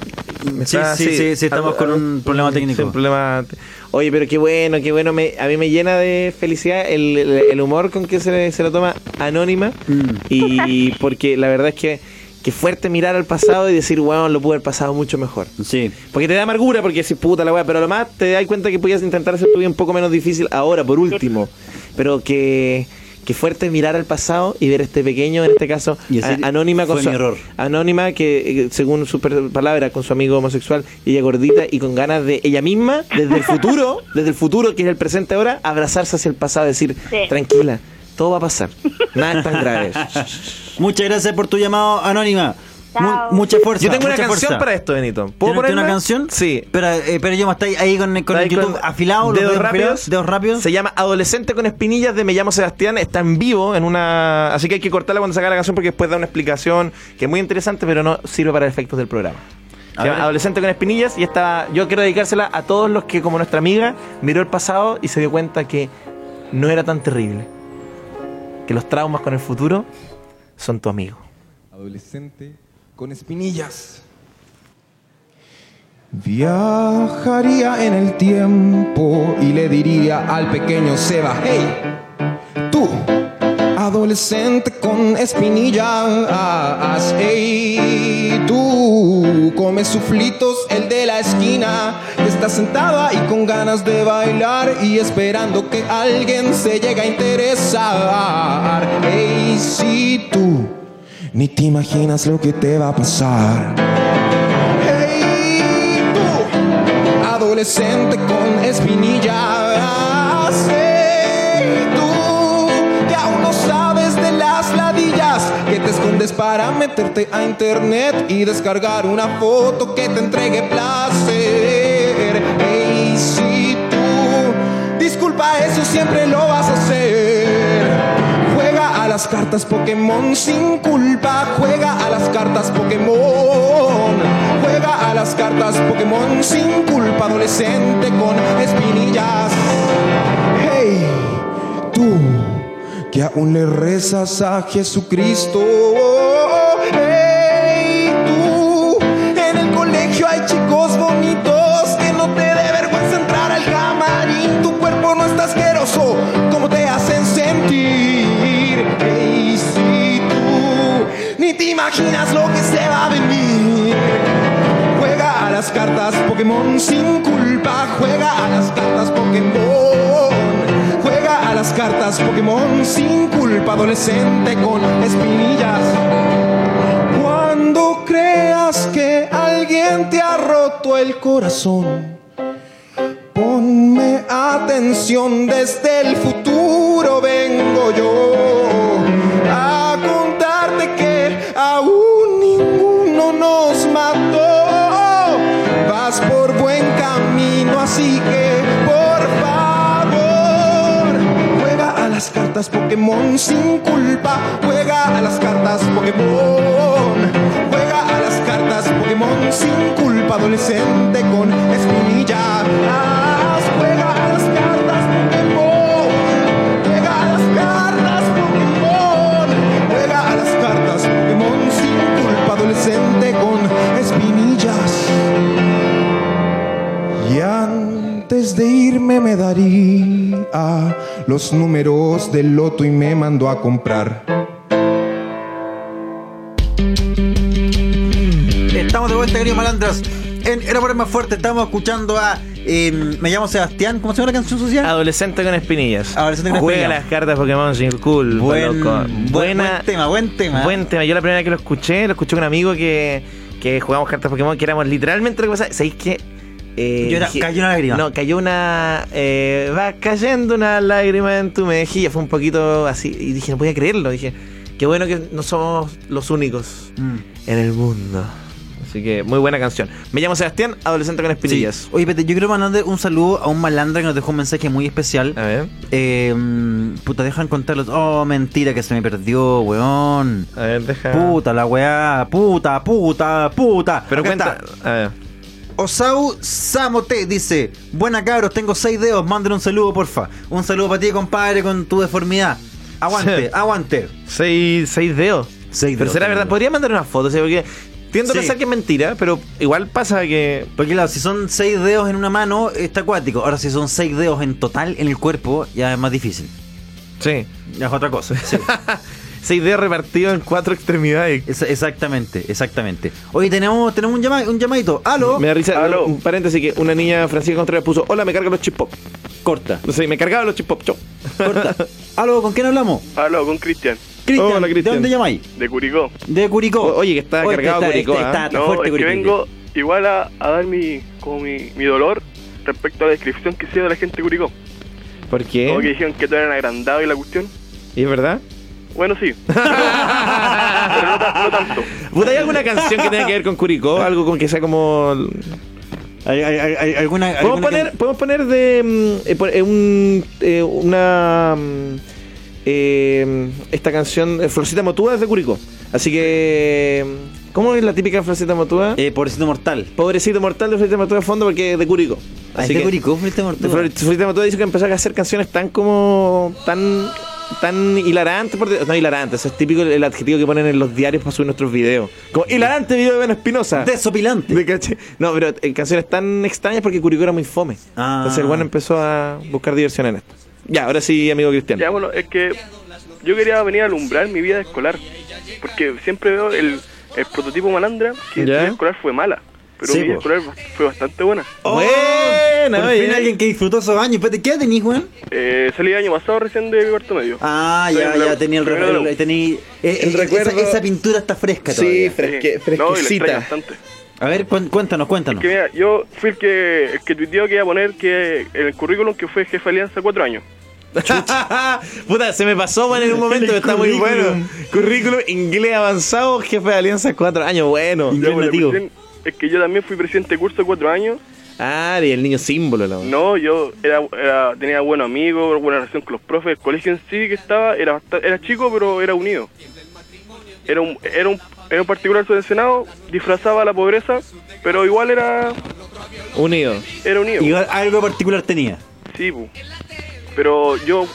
está- sí, sí, sí, estamos con un problema técnico. Sí, un problema Oye, pero qué bueno, qué bueno. Me, a mí me llena de felicidad el, el- el humor con que se, le- se lo toma Anónima. Mm. Y porque la verdad es que, que fuerte mirar al pasado y decir, wow, lo pude haber pasado mucho mejor. Sí. Porque te da amargura, porque si puta la weá, pero lo más te das cuenta que podías intentar hacer tu vida un poco menos difícil ahora, por último. Pero que, que fuerte mirar al pasado y ver este pequeño, en este caso, Y decir, a- anónima con su, mi error. Anónima que, eh, según su per- palabra, con su amigo homosexual, y ella gordita y con ganas de ella misma, desde el futuro, [laughs] desde el futuro, que es el presente ahora, abrazarse hacia el pasado, decir, Sí. tranquila, todo va a pasar. Nada es tan grave. Muchas gracias por tu llamado, Anónima. Mu- mucha fuerza. Yo tengo una canción fuerza. para esto, Benito. ¿Puedo una canción? Sí. Pero, eh, pero yo, ¿está ahí con, con el Está YouTube con afilado? los dedos afilados? rápidos. ¿Dedos rápidos? Se llama Adolescente con espinillas de Me llamo Sebastián. Está en vivo en una. Así que hay que cortarla cuando se haga la canción porque después da una explicación que es muy interesante, pero no sirve para efectos del programa. Se llama. Adolescente con espinillas y esta, yo quiero dedicársela a todos los que, como nuestra amiga, miró el pasado y se dio cuenta que no era tan terrible. Que los traumas con el futuro son tu amigo. Adolescente con espinillas. Viajaría en el tiempo y le diría al pequeño Seba, hey, tú, adolescente con espinillas, hey, tú, comes suflitos, el de la esquina, está sentado ahí con ganas de bailar y esperando que alguien se llegue a interesar, hey, si tú, ni te imaginas lo que te va a pasar. Hey, tú, adolescente con espinillas. Escondes para meterte a internet y descargar una foto que te entregue placer. Hey, si tú, disculpa, eso siempre lo vas a hacer. Juega a las cartas Pokémon sin culpa. Juega a las cartas Pokémon. Juega a las cartas Pokémon sin culpa. Adolescente con espinillas. Hey, tú que aún le rezas a Jesucristo. Hey, tú en el colegio hay chicos bonitos que no te dé vergüenza entrar al camarín. Tu cuerpo no está asqueroso como te hacen sentir. Hey, si tú ni te imaginas lo que se va a venir. Juega a las cartas Pokémon sin culpa. Juega a las cartas Pokémon. Cartas Pokémon sin culpa. Adolescente con espinillas. Cuando creas que alguien te ha roto el corazón, ponme atención desde el futuro vengo yo las cartas Pokémon sin culpa. Juega a las cartas Pokémon. Juega a las cartas Pokémon sin culpa, adolescente con espinillas. Juega a las cartas Pokémon. Juega a las cartas Pokémon. Juega a las cartas Pokémon sin culpa, adolescente con espinillas. Y antes de irme me daría los números del loto y me mandó a comprar. Estamos de vuelta, queridos malandras. En Era por más fuerte, estamos escuchando a. eh, me llamo Sebastián. ¿Cómo se llama la canción social? Adolescente con espinillas. Adolescente con Juega espinillas. las cartas Pokémon sin culpa, Buen, loco. buen- Buena, buen tema, buen tema. Buen tema. Yo la primera vez que lo escuché, lo escuché con un amigo que, que jugamos cartas Pokémon, que éramos literalmente lo que pasa. ¿Sabéis qué? Eh, Llora- cayó una lágrima. No, cayó una. eh, va cayendo una lágrima en tu mejilla. Fue un poquito así. Y dije, no podía creerlo. Dije, qué bueno que no somos los únicos Mm. en el mundo. Así que muy buena canción. Me llamo Sebastián, adolescente con espinillas. Sí. Oye, Pete, yo quiero mandarle un saludo a un malandra que nos dejó un mensaje muy especial. A ver. Eh, mm, puta, dejan contarlos. Oh, mentira, que se me perdió, weón. A ver, deja. Puta, la weá. Puta, puta, puta. Pero Acá cuenta. está. A ver. Osau Samote dice: Buena cabros, tengo seis dedos, manden un saludo, porfa. Un saludo para ti, compadre, con tu deformidad. Aguante, aguante. Seis, seis dedos. Seis Pero dedos, será verdad, podría mandar una foto, porque tiendo a Sí. pensar que es mentira, pero igual pasa que. Porque claro, si son seis dedos en una mano, está acuático. Ahora, si son seis dedos en total en el cuerpo, ya es más difícil. Sí. Ya es otra cosa. sí. [laughs] Seis dedos repartidos en cuatro extremidades. Es- exactamente, exactamente. Oye, tenemos, tenemos un, llama- un llamadito. ¿Aló? Me da risa, un paréntesis que una niña Francisca Contreras puso, hola, me cargan los chip pop. Corta. No sé, me cargaban los chip pop, chau. Corta. ¿Aló? ¿Con quién hablamos? Aló, con Cristian. Cristian, Hola, ¿de dónde llamáis? De Curicó. De Curicó. O- oye, que está Oye, cargado está- Curicó, está- ¿ah? está- está No, fuerte es que Curicó. vengo igual a, a dar mi, como mi, mi dolor respecto a la descripción que hicieron de la gente de Curicó. ¿Por qué? Como que dijeron que todo eran agrandado y la cuestión. ¿Y es verdad? Bueno, sí. [laughs] pero no, ta- no tanto. Puta, ¿Hay alguna canción que tenga que ver con Curicó? Algo con que sea como... ¿Hay, hay- hay- hay alguna, ¿Podemos alguna poner, que- podemos poner de mm, eh, por- eh, un, eh, una mm, eh, esta canción eh, Florcita Motúa es de Curicó. Así que mm, ¿cómo es la típica Florcita Motúa? Eh, Pobrecito Mortal. Pobrecito mortal de Florcita Motúa de fondo porque es de Curicó. Ah, ¿es Así de que Curicó, Florcita Mortal? Flor- Florcita Motúa dice que empezó a hacer canciones tan como tan tan hilarantes, por de- no hilarantes, eso es típico el, el adjetivo que ponen en los diarios para subir nuestros videos. Como hilarante video de Ben Espinosa. Desopilante. De caché. No, pero eh, canciones tan extrañas porque Curicó era muy fome. Ah. Entonces el bueno empezó a buscar diversión en esto. Ya, ahora sí, amigo Cristian. Ya, bueno, es que yo quería venir a alumbrar mi vida escolar. Porque siempre veo el, el prototipo malandra que vida escolar fue mala. Pero Sí, mi escolar fue bastante buena. Buena, Por fin alguien que disfrutó esos años. ¿Qué tenís, weón? Eh, salí el año pasado recién de cuarto medio. Ah, Soy ya, ya tenía el recuerdo. U. Tení, eh, El eh, recuerdo- Esa, esa pintura está fresca Sí, todavía. Sí. Fresquecita. bastante. A ver, cuéntanos, cuéntanos. Que mira, yo fui el que, el que tuiteó que iba a poner que en el currículum que fue jefe de alianza cuatro años. [laughs] Puta, se me pasó bueno, en un momento, El está muy bueno. Currículum inglés avanzado, jefe de alianza cuatro años, bueno. Ya, pues, nativo. cuestión Es que yo también fui presidente de curso cuatro años. Ah, y el niño símbolo, la No, yo era, era- tenía buenos amigos, buena relación con los profes. El colegio en sí que estaba era, era chico, pero era unido. Era un, era un, era un particular subvencionado, disfrazaba la pobreza, pero igual era, Unido. era unido. Igual algo particular tenía. Sí, pu. pero yo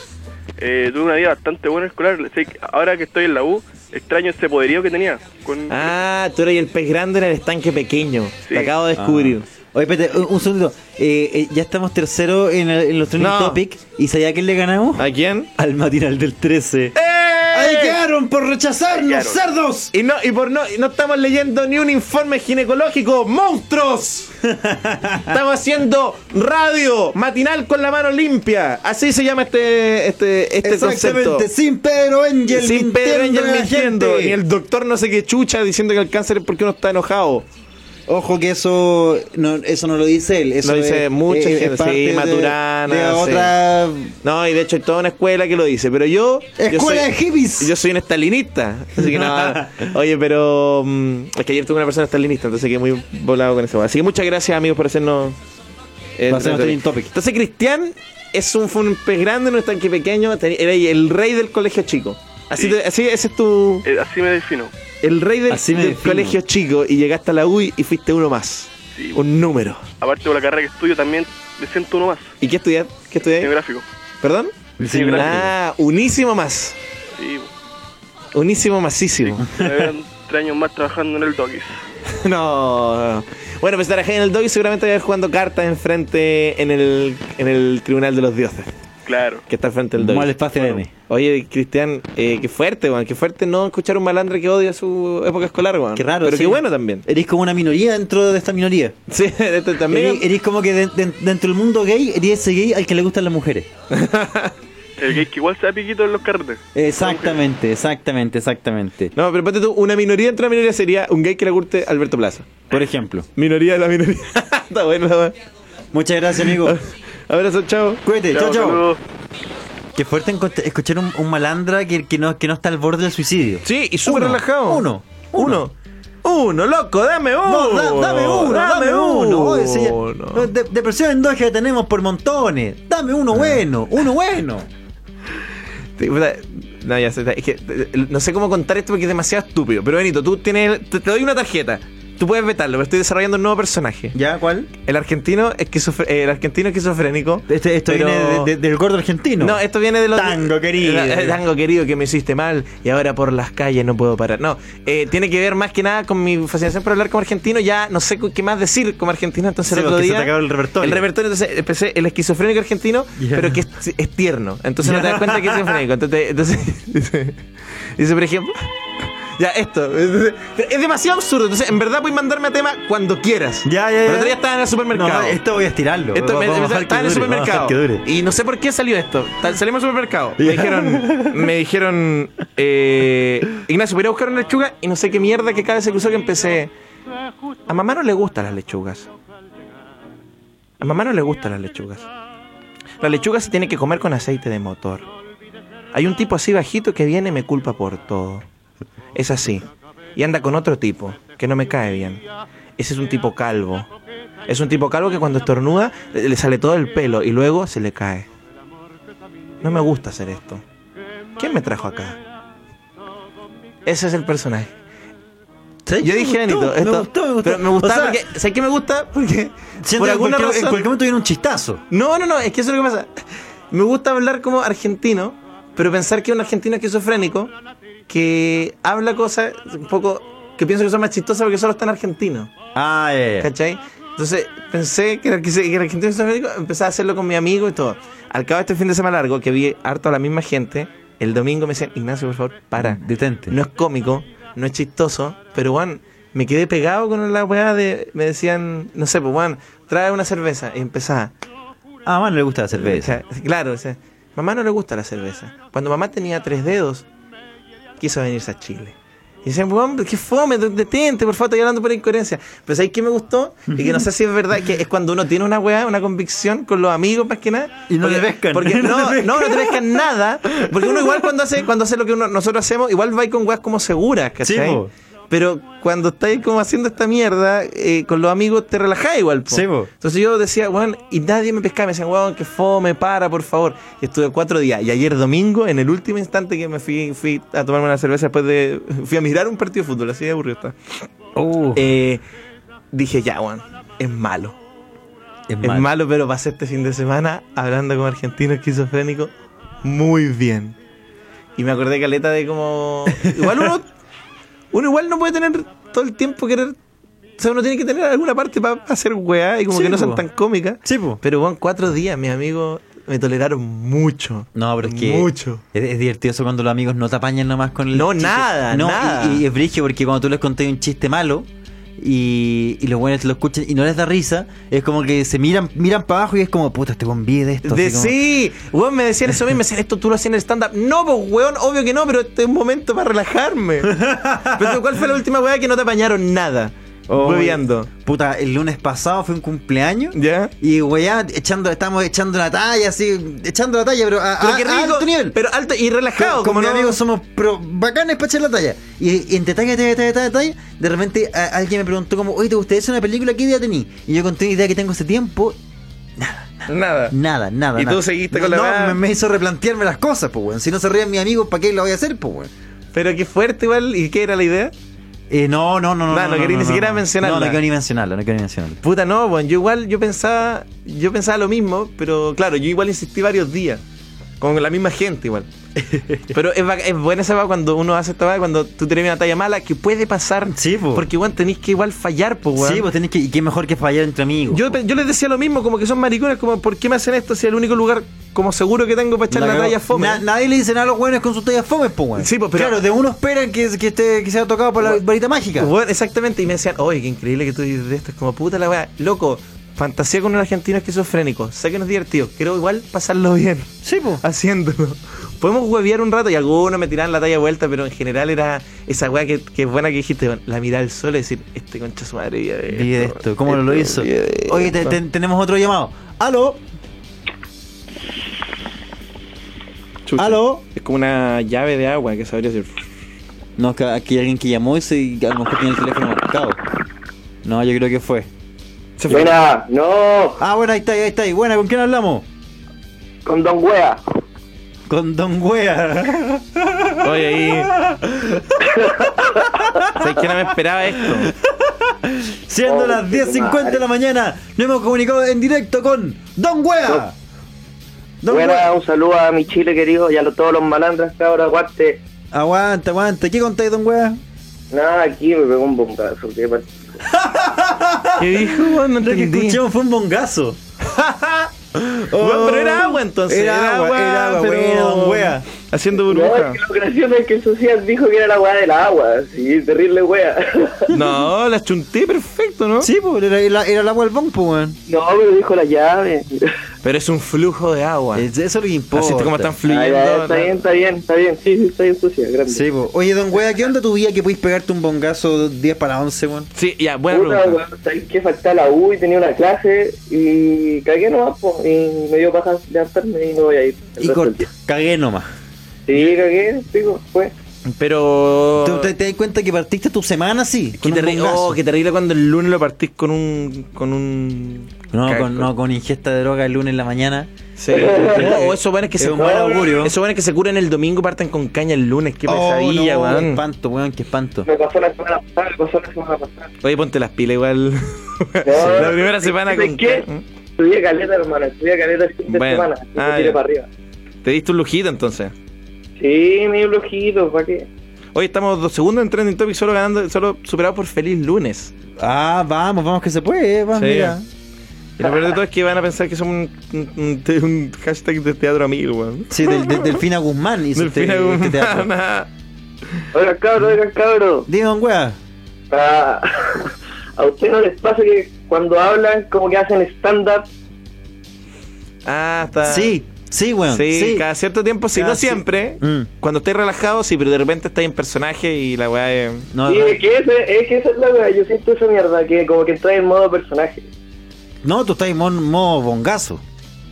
eh, tuve una vida bastante buena escolar. Ahora que estoy en la U, extraño ese poderío que tenía. Con... Ah, tú eres el pez grande en el estanque pequeño. Te acabo de descubrir. Ah. Oye, espérate, un, un segundito. Eh, eh, ya estamos tercero en, el- en los trending No. topic. ¿Y sabía a quién le ganamos? ¿A quién? Al matinal del 13. ¡Eh! ¡Ahí quedaron por rechazarnos, cerdos! Y no, y por no, y no estamos leyendo ni un informe ginecológico, monstruos. [laughs] estamos haciendo radio matinal con la mano limpia. Así se llama este este este Exactamente, concepto. sin Pedro Angel Sin Pedro Angel mintiendo. Ni el doctor no sé qué chucha diciendo que el cáncer es porque uno está enojado. Ojo que eso no, eso no lo dice él. Eso lo dice es- mucha es- gente, sí, Maturana. de otra- No, y de hecho hay toda una escuela que lo dice, pero yo. yo Escuela soy- de hippies. Yo soy un estalinista. Así que [laughs] nada. Oye, pero. mm, es que ayer tuve una persona estalinista, entonces quedé muy volado con eso. Así que muchas gracias, amigos, por hacernos. eh, hacernos topic. Entonces, Cristian es un, fue un pez grande, no es tanque pequeño. ten- Era el rey del colegio chico. Así, te- así ese es tu. Eh, así me defino. El rey del, del colegio chico y llegaste a la UI y fuiste uno más. un número. Aparte de la carrera que estudio, también me siento uno más. ¿Y qué estudias? ¿Qué estudias? Diseño gráfico. ¿Perdón? Diseño gráfico. Ah, unísimo más. Sí, Unísimo masísimo. me vean tres años más trabajando en el Doggies. [laughs] no. Bueno, pues trabajé en el dog y seguramente voy a ir jugando cartas enfrente en el, en el Tribunal de los Dioses. Claro. Que está enfrente del dog. Mal espacio M. Oye, Cristian, eh, qué fuerte, weón. Qué fuerte no escuchar un malandro que odia su época escolar, weón. Qué raro. Pero sí. qué bueno también. Eres como una minoría dentro de esta minoría. [laughs] Sí, esto también. Eres, eres como que de- de- dentro del mundo gay, eres ese gay al que le gustan las mujeres. [laughs] El gay que igual se da piquito en los carretes. Exactamente, exactamente, exactamente. No, pero ponte tú, una minoría dentro de la minoría sería un gay que le guste Alberto Plaza. Por ejemplo. Minoría de la minoría. [laughs] Está bueno. Muchas gracias, amigo. Abrazo, chao. Cuídate, chao, Chao. Qué fuerte escuchar un, un malandra que, que, no, que no está al borde del suicidio. Sí, y súper Uno, relajado. Uno. Uno. Uno, loco, dame uno. No, da- dame uno, dame, uno. Oye, sí, ya- uno. de- depresión endógena tenemos por montones. Dame uno bueno, uno bueno. No, ya sé, es que eh, no sé cómo contar esto porque es demasiado estúpido. Pero Benito, tú tienes. Te, te doy una tarjeta. Tú puedes vetarlo, pero estoy desarrollando un nuevo personaje. ¿Ya? ¿Cuál? El argentino esquizof- eh, el argentino esquizofrénico. Este, esto pero- viene de- de- del gordo argentino. No, esto viene de los. Tango querido. Eh, Tango querido que me hiciste mal y ahora por las calles no puedo parar. No, eh, tiene que ver más que nada con mi fascinación por hablar como argentino. Ya no sé qué más decir como argentino. Entonces Sí, el otro se día. te acabó el repertorio. El repertorio, entonces empecé el esquizofrénico argentino, pero que es, es tierno. Entonces no te das cuenta que es esquizofrénico. Entonces, [laughs] entonces dice, dice, por ejemplo. Ya, esto. Es demasiado absurdo. Entonces, en verdad, puedes mandarme a tema cuando quieras. Ya, ya, ya. el otro día estaba en el supermercado. No, esto voy a estirarlo. Esto me, a me- estaba en el dure, a supermercado. Y no sé por qué salió esto. Salimos al supermercado. Me dijeron, me dijeron, eh, Ignacio, voy a a buscar una lechuga y no sé qué mierda que cada vez se cruzó que empecé. A mamá no le gustan las lechugas. A mamá no le gustan las lechugas. La lechuga se tiene que comer con aceite de motor. Hay un tipo así bajito que viene y me culpa por todo. Es así. Y anda con otro tipo que no me cae bien. Ese es un tipo calvo. Es un tipo calvo que cuando estornuda le le sale todo el pelo y luego se le cae. No me gusta hacer esto. ¿Quién me trajo acá? Ese es el personaje. Yo dije, gustó, Benito, me esto, gustó, me gustó. pero me gustaba O sea, porque, ¿sabes qué me gusta? Porque Siento por alguna cualquier, en razón... cualquier momento viene un chistazo. No, no, no, es que eso es lo que pasa. Me gusta hablar como argentino, pero pensar que un argentino esquizofrénico que habla cosas un poco que pienso que son más chistosas porque solo están argentinos. Ah, ya, ya. ¿Cachai? Entonces pensé que que era argentino empecé a hacerlo con mi amigo y todo. Al cabo de este fin de semana largo, que vi harto a la misma gente, el domingo me decían, Ignacio, por favor, para. Detente. No es cómico, no es chistoso, pero Juan, me quedé pegado con la weá de. Me decían, no sé, pues Juan, trae una cerveza. Y empezaba. A mamá no le gusta la cerveza. Claro, o sea, mamá no le gusta la cerveza. Cuando mamá tenía tres dedos, quiso venirse a Chile. Y decían, "Weón, qué fome, detente, por favor, estoy hablando por incoherencia. Pero ¿sabes qué me gustó? Y que no sé si es verdad, que es cuando uno tiene una weá, una convicción con los amigos más que nada. Y no porque, te pescan. Porque [laughs] No no, te pescan. no, no te pescan nada. Porque uno igual cuando hace, cuando hace lo que uno, nosotros hacemos, igual va ahí con weas como seguras, ¿cachai? Sí. Pero cuando estáis como haciendo esta mierda, eh, con los amigos te relajás igual. po. Sí, po. Entonces yo decía, weón, y nadie me pescaba. Me decían, weón, que fome, para, por favor. Y estuve cuatro días. Y ayer domingo, en el último instante que me fui, fui a tomarme una cerveza después de. [laughs] Fui a mirar un partido de fútbol, así de aburrido está. Uh, Eh, dije, ya, weón, es malo. es Es mal. malo, pero pasé este fin de semana hablando como argentino esquizofrénico muy bien. Y me acordé caleta de como. [laughs] Igual uno. Uno igual no puede tener todo el tiempo querer. O sea, uno tiene que tener alguna parte para hacer weá y como Sí, que no son po. tan cómicas. Sí, po. Pero bueno, cuatro días, mis amigos me toleraron mucho. No, pero es que Mucho. Es, es divertido eso cuando los amigos no te apañan nomás con el No, chiste. nada, no, nada. Y, y es brigio porque cuando tú les conté un chiste malo y, y los buenos lo escuchan y no les da risa, es como que se miran miran para abajo y es como, puta, este buen de esto. De, como- sí, weón, me decían eso mismo, me decían, esto tú lo hacías en el stand-up. No, pues, weón, obvio que no, pero este es un momento para relajarme. [laughs] pero ¿cuál fue la última weá que no te apañaron nada? Oh. Puta, el lunes pasado fue un cumpleaños. ¿Ya? Y weá, echando, estamos echando la talla, así, echando la talla, pero a, Pero a- qué a rico, alto nivel. pero alto y relajado, como no- amigos somos pero bacanes para echar la talla. Y, y entre talla, talla, talla, talla, talla, de repente a- alguien me preguntó como, oye, ¿te gustaría hacer una película? ¿Qué idea tení? Y yo conté una idea que tengo hace tiempo. Nada. Nada, nada. Y tú nada. seguiste con la No, weá. me, me hizo replantearme las cosas, pues, weón. Si no se ríen mis amigos, ¿para qué lo voy a hacer, pues, weón? Pero qué fuerte igual. ¿Y qué era la idea? Eh, no, no, no, no. Nah, no quería ni siquiera mencionarla. No, no quiero ni mencionarla, no quiero ni mencionarla. Puta, no, bueno, yo igual, yo pensaba, yo pensaba lo mismo, pero claro, yo igual insistí varios días, con la misma gente igual. [laughs] Pero es, es buena esa va cuando uno hace esta cuando tú tienes una talla mala, que puede pasar. Sí, po. Porque igual tenéis que igual fallar, pues, weón. Sí, pues tenés que. Y qué mejor que fallar entre amigos. Yo, les decía lo mismo, como que son maricones, como, ¿por qué me hacen esto si es el único lugar como seguro que tengo para echar la, cagó. talla fome? Na- nadie le dice nada a los buenos con sus tallas fome, pues, weón. Sí, pues, pero- Claro, de uno esperan que, que, esté, que sea tocado por la varita mágica. Bueno, exactamente, y me decían, oye, qué increíble que tú dices esto, es como puta la weá, loco, fantasía con un argentino esquizofrénico, sé que no es divertido, quiero igual pasarlo bien. Sí, pues. Haciéndolo. Podemos huevear un rato y algunos me tiran la talla de vuelta, pero en general era esa weá que, que es buena que dijiste, la mirada al sol y decir, este concha su madre vive de Vive de esto, ¿cómo lo Esto, hizo? vive de Oye, te- esto. te- tenemos otro llamado. ¡Aló! Chucha. ¿Aló? Es como una llave de agua que sabría decir. No, que aquí hay alguien que llamó y se, a lo mejor tiene el teléfono marcado. No, yo creo que fue. Buena, no, Ah, bueno, ahí está, ahí está. ahí. Buena, ¿con quién hablamos? con Don Wea. Con Don Wea. Oye, ahí. ¿Sabes que no me esperaba esto? Siendo las 10.50 de la mañana, nos hemos comunicado en directo con Don Wea. Don Buena, Wea. un saludo a mi Chile querido y a lo- todos los malandras que ahora aguante. Aguanta, aguanta. ¿Qué contáis, Don Wea? Nada, aquí me pegó un bombazo. ¿qué? ¿Qué dijo, weón? No entendí. escuchamos fue un bongazo. [laughs] Weón, pero era agua entonces. Era agua, era agua, pero buena, don Wea. Haciendo No, burbuja. es que lo gracioso es que Socias dijo que era la weá del agua. Sí, terrible wea. [laughs] No, [laughs] la chunté perfecto, ¿no? Sí, pues era, era, era el agua del bon, pues, weón. No, pero dijo la llave. Pero es un flujo de agua. Es- Eso es lo que importa. Así como están Ah, fluyendo. ya, está bien, está bien, está bien. Sí, sí, está bien Socias, grande. Sí, pues. Oye, Don Wea, ¿qué onda tu día que puedes pegarte un bongazo 10 para 11, weón? Sí, ya, buena Puta, pregunta. weón, sabes que faltaba la U y tenía una clase y cagué nomás, po, y me dio paja levantarme y no voy a ir. el Y corta. Cagué nomás. Sí, cagué, digo, fue. Pero. ¿Te, te, te das cuenta que partiste tu semana así? Qué, terri- oh, qué terrible cuando el lunes lo partís con un. con un. No, con, no, con ingesta de droga el lunes en la mañana. Sí. O eso bueno es que Es se un mal augurio. Eso bueno es que se curan el domingo parten con caña el lunes, qué Oh, pesadilla, no, weón. Qué espanto, weón, qué espanto. Me pasó la semana pasada, me pasó la semana pasada. Oye, ponte las pilas igual. [laughs] [laughs] No, la primera semana ¿sabes con qué? ca- Estudié caleta, hermano, estudié caleta el fin de Bueno. semana. me Ah, tiré para arriba. Te diste un lujito entonces. Sí, me dio un ojito, ¿para qué? Hoy estamos dos segundos en Trending Topic solo ganando, solo superado por Feliz Lunes. Ah, vamos, vamos que se puede, vamos, Sí. mira. Y lo peor de todo es que van a pensar que somos un, un- un- un hashtag de teatro amigo, weón. Sí, del, del, Delfina Guzmán hizo este, Delfina este Guzmán. teatro. [laughs] Oigan, cabros, oigan, cabros. Dime, don wea. Ah, [laughs] ¿A usted no les pasa que cuando hablan como que hacen stand-up? Ah, está. Sí, sí, weón. Sí, Sí, cada cierto tiempo, sí, Cada no siempre. Mm. Cuando estés relajado, sí, pero de repente estás en personaje y la weá es. No, Sí, es que, ese, es que esa es la wea, yo siento esa mierda, que como que entra en modo personaje. no, tú estás en mon- modo bongazo.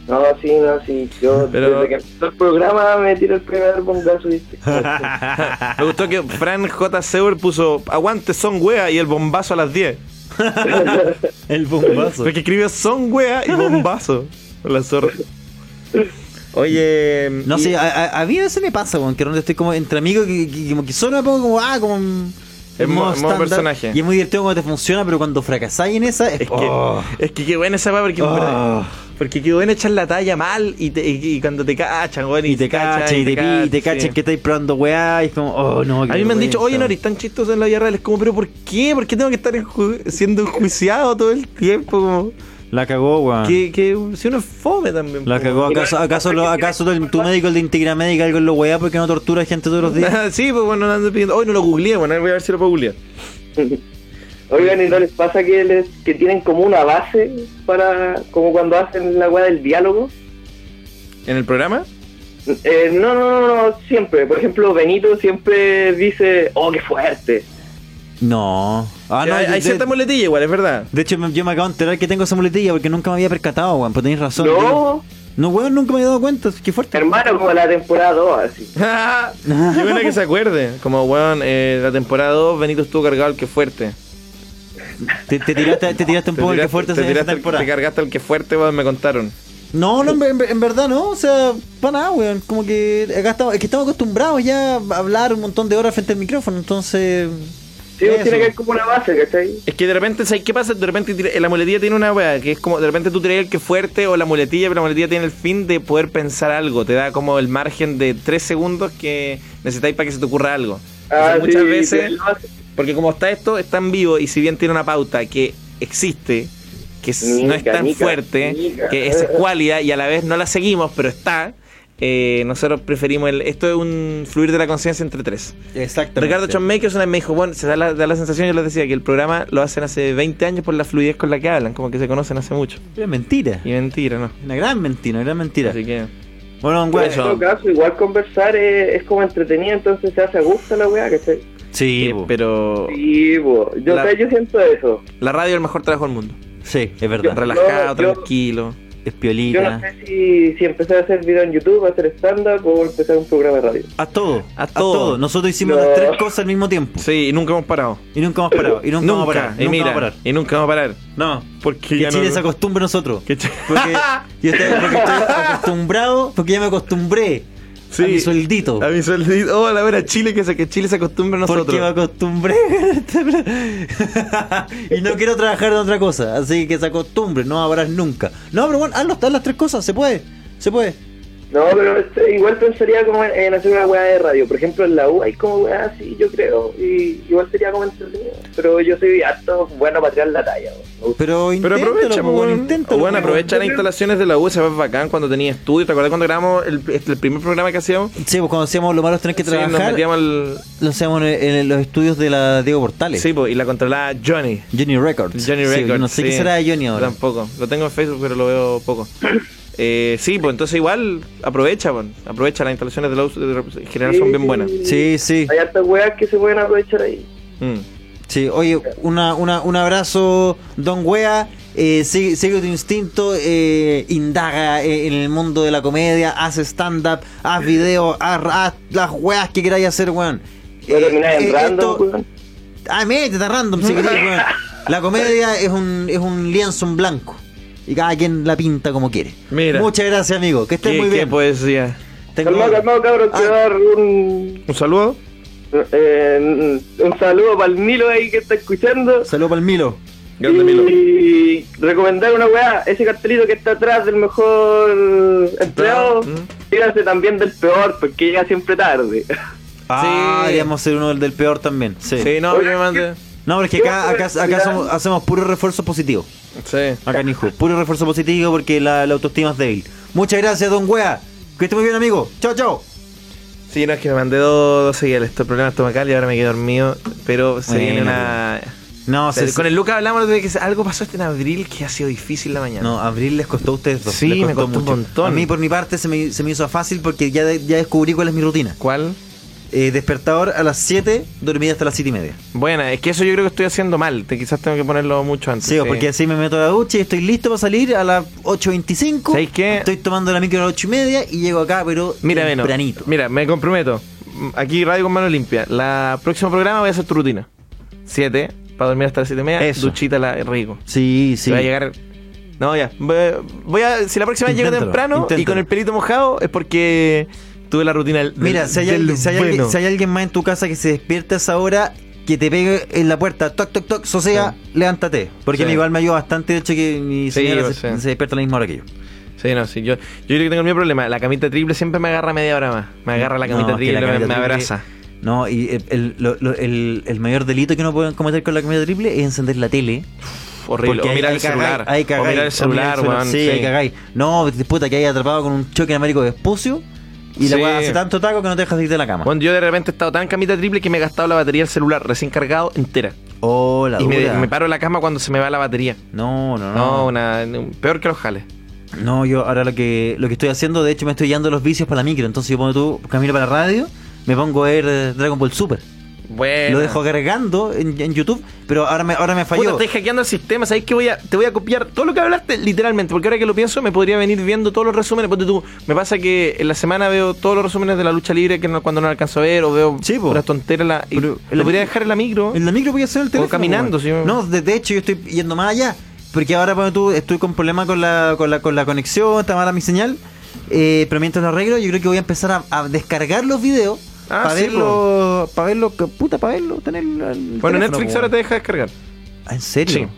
No, sí, no, sí, yo [laughs] Pero- desde que empezó el programa me tiré el primer bombazo, ¿viste? [laughs] Me gustó que Fran J. Seur puso aguante son wea y el bombazo a las 10. [laughs] El bombazo. Porque escribió son wea y bombazo. La zorra. Oye. No y- sé, a, a, a mí a veces me pasa, weón, que donde estoy como entre amigos, que, que- como que solo me pongo como, ah, como modo estándar, personaje. Y es muy divertido cuando te funciona, pero cuando fracasáis en esa, es, Es que, es que qué buena esa porque, Oh. porque qué bueno echar la talla mal y, te- y- y cuando te cachan, weón, y te cachan, y te, pi- y te cachan sí. que estáis probando weá, y es como, oh, no. A mí me han dicho, oye, no eres tan chistoso en la vida real. Es como, pero ¿por qué? ¿Por qué tengo que estar enju- siendo enjuiciado todo el tiempo? Como, La cagó, weón. que, que si uno es fome también. La cagó. ¿Acaso, acaso, lo- acaso el- tu médico, el de Integra Médica, algo lo weá porque no tortura gente todos los días? [laughs] sí, pues bueno, ando pidiendo. Hoy no lo googleé, bueno, voy a ver si lo puedo googlear. [laughs] Oigan, ¿y no les pasa que, les, que tienen como una base para, como cuando hacen la weá del diálogo? ¿En el programa? Eh, no, no, no, no, siempre. Por ejemplo, Benito siempre dice, oh, qué fuerte. No. Ah, no, hay de- hay cierta de- muletilla igual, es verdad. De hecho, yo me acabo de enterar que tengo esa muletilla porque nunca me había percatado, weón. Pero tenéis razón. No. Yo- No, weón, nunca me había dado cuenta. Qué fuerte. Hermano, como la temporada 2, así. [laughs] Qué buena que se acuerde. Como, weón, eh, la temporada 2, Benito estuvo cargado al que fuerte. Te, te tiraste, te tiraste un poco el que fuerte te esa tiraste el- temporada. Te cargaste al que fuerte, weón, me contaron. No, no, en, en- en verdad no, o sea, para nada, weón. Como que acá estamos, es que estamos acostumbrados ya a hablar un montón de horas frente al micrófono, entonces. Sí, pues eso. tiene que haber como una base, ¿cachai? Es que de repente, ¿sabes qué pasa? De repente la muletilla tiene una weá, que es como, de repente tú tiras el que fuerte o la muletilla, pero la muletilla tiene el fin de poder pensar algo. Te da como el margen de tres segundos que necesitáis para que se te ocurra algo. Ah, Entonces, muchas veces, sí, porque como está esto, está en vivo y si bien tiene una pauta que existe, que no es tan nica, fuerte, nica. que es [laughs] escuálida y a la vez no la seguimos, pero está, eh, nosotros preferimos el, esto es un fluir de la conciencia entre tres. Exactamente. Ricardo Chonmakers una vez me dijo, bueno, se da la, da la sensación, yo les decía, que el programa lo hacen hace 20 años por la fluidez con la que hablan, como que se conocen hace mucho. Es mentira. Y mentira, ¿no? Una gran mentira, una gran mentira. Así que... Bueno, weón. en todo caso, igual conversar es, es como entretenido, entonces se hace a gusto la weá, ¿cachai? Sí, Eh, pero Sí, bo. Yo, La- sea, yo siento eso. la radio es el mejor trabajo del mundo. Sí, es verdad. Relajado, yo- tranquilo. Es Yo piolita. no sé si, si empezar a hacer video en YouTube, a hacer stand-up o empezar un programa de radio. A todo. A A todo. todo. Nosotros hicimos No. las tres cosas al mismo tiempo. Sí, y nunca hemos parado. Y nunca hemos parado. Y nunca, vamos a parar. y nunca mira, vamos a parar. y nunca vamos a parar. No. Porque Que ya Chile no- se acostumbre a nosotros. que Ch- Porque, yo estoy, porque estoy [laughs] acostumbrado, porque ya me acostumbré Sí. a mi sueldito. A mi sueldito. Oh, la vera Chile, que, se- que Chile se acostumbra a nosotros. Porque me acostumbré. [laughs] y no quiero trabajar en otra cosa. Así que se acostumbre, no habrás nunca. No, pero bueno, haz, los- haz las tres cosas, se puede. Se puede. No, pero este, igual pensaría como en, en hacer una weá de radio. Por ejemplo, en la U hay como weá así, yo creo. Y igual sería como entretenido. Pero yo soy harto bueno para tirar la talla. Pero, Pero aprovecha, bueno, po. aprovecha las instalaciones de la U, se ve bacán cuando tenía estudio. ¿Te acuerdas cuando grabamos el, este, el primer programa que hacíamos? Sí, pues cuando hacíamos lo malo tener que Sí, nos trabajar, metíamos al... lo hacíamos en, en los estudios de la Diego Portales. Sí, pues, y la controlaba Johnny. Johnny Records. Johnny Sí, Records. yo no sé qué sí. será de Johnny Yo ahora. Tampoco. Lo tengo en Facebook, pero lo veo poco. [coughs] Eh, sí, pues entonces igual aprovecha, pues, aprovecha las instalaciones de la en general son bien buenas. Sí, sí. Hay hartas weas que se pueden aprovechar ahí. Mm. Sí, oye, una, una, un abrazo, Don Wea. Eh, sigue, sigue tu instinto, eh, indaga eh, en el mundo de la comedia, haz stand-up, haz video, haz, haz las weas que queráis hacer, weón. Terminar en eh, random, weón. Ah, métete a random si querés, weón. [laughs] La comedia es un, es un lienzo en blanco. Y cada quien la pinta como quiere. Mira. Muchas gracias, amigo. Que estés ¿Qué, muy qué bien. poesía? Tengo- Calmado, calmado, cabrón. Ah. Dar un, ¿Un saludo? eh, un saludo para el Milo ahí que está escuchando. Saludos para el Milo. Grande Milo. Y recomendar una weá, ese cartelito que está atrás del mejor empleado, Mm. fíjense también del peor, porque llega siempre tarde. Ah, Sí. deberíamos ser uno del, del peor también. Sí. Sí, no, Oye, me mandé. No, pero es que acá, acá, acá somos- hacemos puro refuerzo positivo. Sí. Acá en Inju. Puro refuerzo positivo porque la, la autoestima es débil. Muchas gracias, don Wea. Que esté muy bien, amigo. Chao, chao. Sí, no, es que me mandé dos, dos seguidas. Estos problemas estomacales y ahora me quedé dormido. Pero se Bueno, viene una. No, se- con el Lucas hablamos de que algo pasó este en abril que ha sido difícil la mañana. No, abril les costó a ustedes dos. Sí, les me costó un montón. A mí, por mi parte, se me, se me hizo fácil porque ya, de- ya descubrí cuál es mi rutina. ¿Cuál? Eh, despertador a las 7, dormí hasta las 7 y media. Bueno, es que eso yo creo que estoy haciendo mal. Te, quizás tengo que ponerlo mucho antes. Sí, porque así me meto a la ducha y estoy listo para salir a las 8.25. ¿Sabes qué? Estoy tomando la micro a las 8 y media y llego acá, pero Mira, tempranito. mira, me comprometo. Aquí Radio con Mano Limpia. La próximo programa voy a hacer tu rutina. 7, para dormir hasta las 7 y media. Eso. Duchita la, rico. Sí, sí. Va a llegar. No, ya. Voy a- Voy si la próxima vez llego Inténtalo, temprano y con el pelito mojado es porque tuve la rutina del, Mira, del- si hay, del alguien, si, hay alguien, bueno. si hay alguien más en tu casa que se despierta a esa hora, que te pegue en la puerta, toc, toc, toc, sosega, levántate. Porque Sí. a mí igual me ayuda bastante el hecho que mi Sí, señora pues, se, sí. se despierta a la misma hora que yo. Sí, no, sí. Yo, yo creo que tengo el mismo problema. La camita triple siempre me agarra media hora más. Me agarra la camita No, triple, la me- camita me, triple- abraza. No, y el, el, lo- lo- el- el mayor delito que uno puede cometer con la camioneta triple es encender la tele. Horrible. Porque O mirar el cagáis, celular. ahí O cagáis, mirar el celular, weón. Sí, cagáis. No, puta, que hay atrapado con un choque américo de espucio y la Sí. weá hace tanto taco que no te deja salir de la cama. Bueno, yo de repente he estado tan camita triple que me he gastado la batería del celular recién cargado entera. Oh, la y me paro en la cama cuando se me va la batería. No, no, no. No, una, peor que los jales. No, yo ahora lo que lo que estoy haciendo, de hecho me estoy llevando los vicios para la micro. Entonces yo pongo tú camino para la radio, me pongo a ver eh, Dragon Ball Super. Bueno. Lo dejo cargando en, en YouTube, pero ahora me, ahora me Puta, falló. estoy hackeando el sistema, ¿sabes qué? Voy a, te voy a copiar todo lo que hablaste literalmente, porque ahora que lo pienso me podría venir viendo todos los resúmenes. Ponte tú, me pasa que en la semana veo todos los resúmenes de la lucha libre que no- cuando no alcanzo a ver, o veo puras tonteras. La, y lo la- podría dejar en la micro. En la micro voy a hacer el teléfono. caminando, sí. No, de, de hecho yo estoy yendo más allá. Porque ahora ponte tú, estoy con problemas con la, con la, con la conexión, está mala mi señal. Eh, pero mientras lo arreglo, yo creo que voy a empezar a, a descargar los videos Ah, para sí, verlo, para verlo, puta, para verlo, tener Bueno, Netflix ahora te deja descargar. ¿Ah, ¿En serio?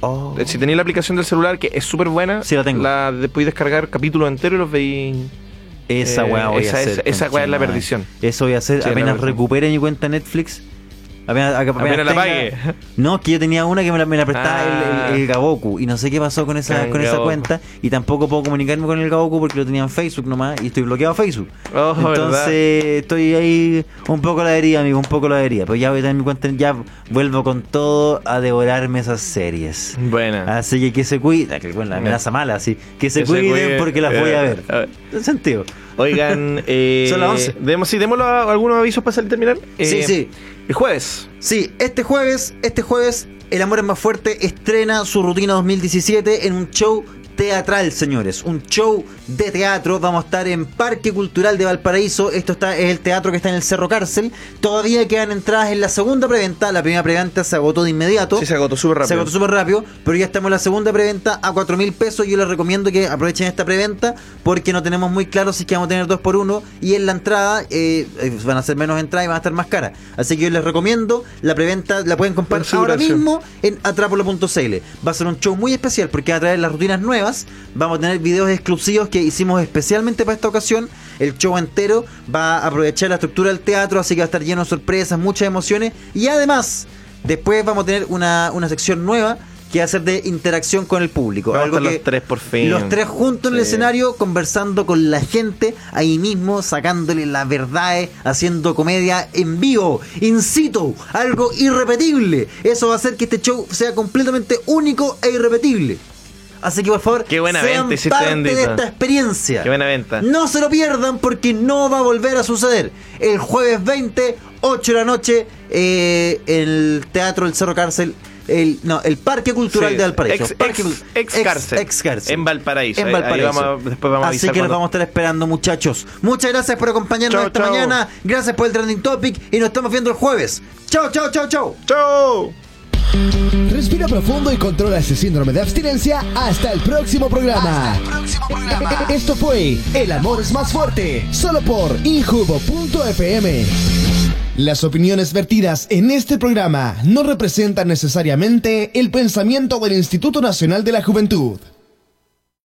Oh. Sí. Si tenéis la aplicación del celular, que es súper buena, Sí, la tengo. La podéis descargar capítulos enteros y los veis. Esa eh, weá voy esa, a hacer. Esa, esa weá es la perdición. Eso voy a hacer Sí, apenas recupere mi cuenta Netflix. Apenas, apenas Apenas la pague. [laughs] No, es que yo tenía una que me la, me la prestaba Ah. el, el, el Gaboku y no sé qué pasó con esa, con esa Gaboku. cuenta y tampoco puedo comunicarme con el Gaboku porque lo tenía en Facebook nomás y estoy bloqueado a Facebook. Oh, Entonces ¿verdad? estoy ahí un poco a la deriva, amigo, un poco la deriva. Pero ya voy a tener mi cuenta, ya vuelvo con todo a devorarme esas series. Buena. Así que que se cuiden, que bueno, la amenaza mala, así, que se Que se cuiden porque las voy a ver. Eh, a ver. En sentido. Oigan, [laughs] eh, Son las 11. Demos, sí, demos la- algunos avisos para salir terminar. Sí, Eh, sí. El jueves. Sí, este jueves, este jueves, El Amor es Más Fuerte estrena su rutina 2017 en un show teatral, señores. Un show de teatro. Vamos a estar en Parque Cultural de Valparaíso. Esto está, es el teatro que está en el Cerro Cárcel. Todavía quedan entradas en la segunda preventa. La primera preventa se agotó de inmediato. Sí, se agotó súper rápido. Se agotó súper rápido, pero ya estamos en la segunda preventa a 4 mil pesos. Yo les recomiendo que aprovechen esta preventa porque no tenemos muy claro si es que vamos a tener 2 por 1 y en la entrada eh, eh, van a ser menos entradas y van a estar más caras. Así que yo les recomiendo la preventa, la pueden comprar ahora mismo en atrapolo.cl. Va a ser un show muy especial porque va a traer las rutinas nuevas. Vamos a tener videos exclusivos que hicimos especialmente para esta ocasión. El show entero va a aprovechar la estructura del teatro, así que va a estar lleno de sorpresas, muchas emociones. Y además, después vamos a tener una, una sección nueva que va a ser de interacción con el público. Vamos Algo que los tres por fin. los tres juntos en el escenario, conversando con la gente, ahí mismo, sacándole las verdades, haciendo comedia en vivo, in situ, algo irrepetible. Eso va a hacer que este show sea completamente único e irrepetible. Así que por favor, Qué buena sean venta hiciste, parte de esta experiencia. Qué buena venta. No se lo pierdan porque no va a volver a suceder. El jueves 20, 8 de la noche, eh, el Teatro del Cerro Cárcel. El, no, el Parque Cultural Sí, de Valparaíso. ex- Parque- ex- ex cárcel. ex cárcel. En Valparaíso. En Ahí- ahí Valparaíso. vamos a- después vamos Así que los cuando- vamos a estar esperando, muchachos. Muchas gracias por acompañarnos Chau, esta chau. mañana. Gracias por el trending topic y nos estamos viendo el jueves. Chao, chao, chao, chao. Chao. Respira profundo y controla ese síndrome de abstinencia hasta el próximo programa. Esto fue El amor es más fuerte, solo por injubo.fm. Las opiniones vertidas en este programa no representan necesariamente el pensamiento del Instituto Nacional de la Juventud.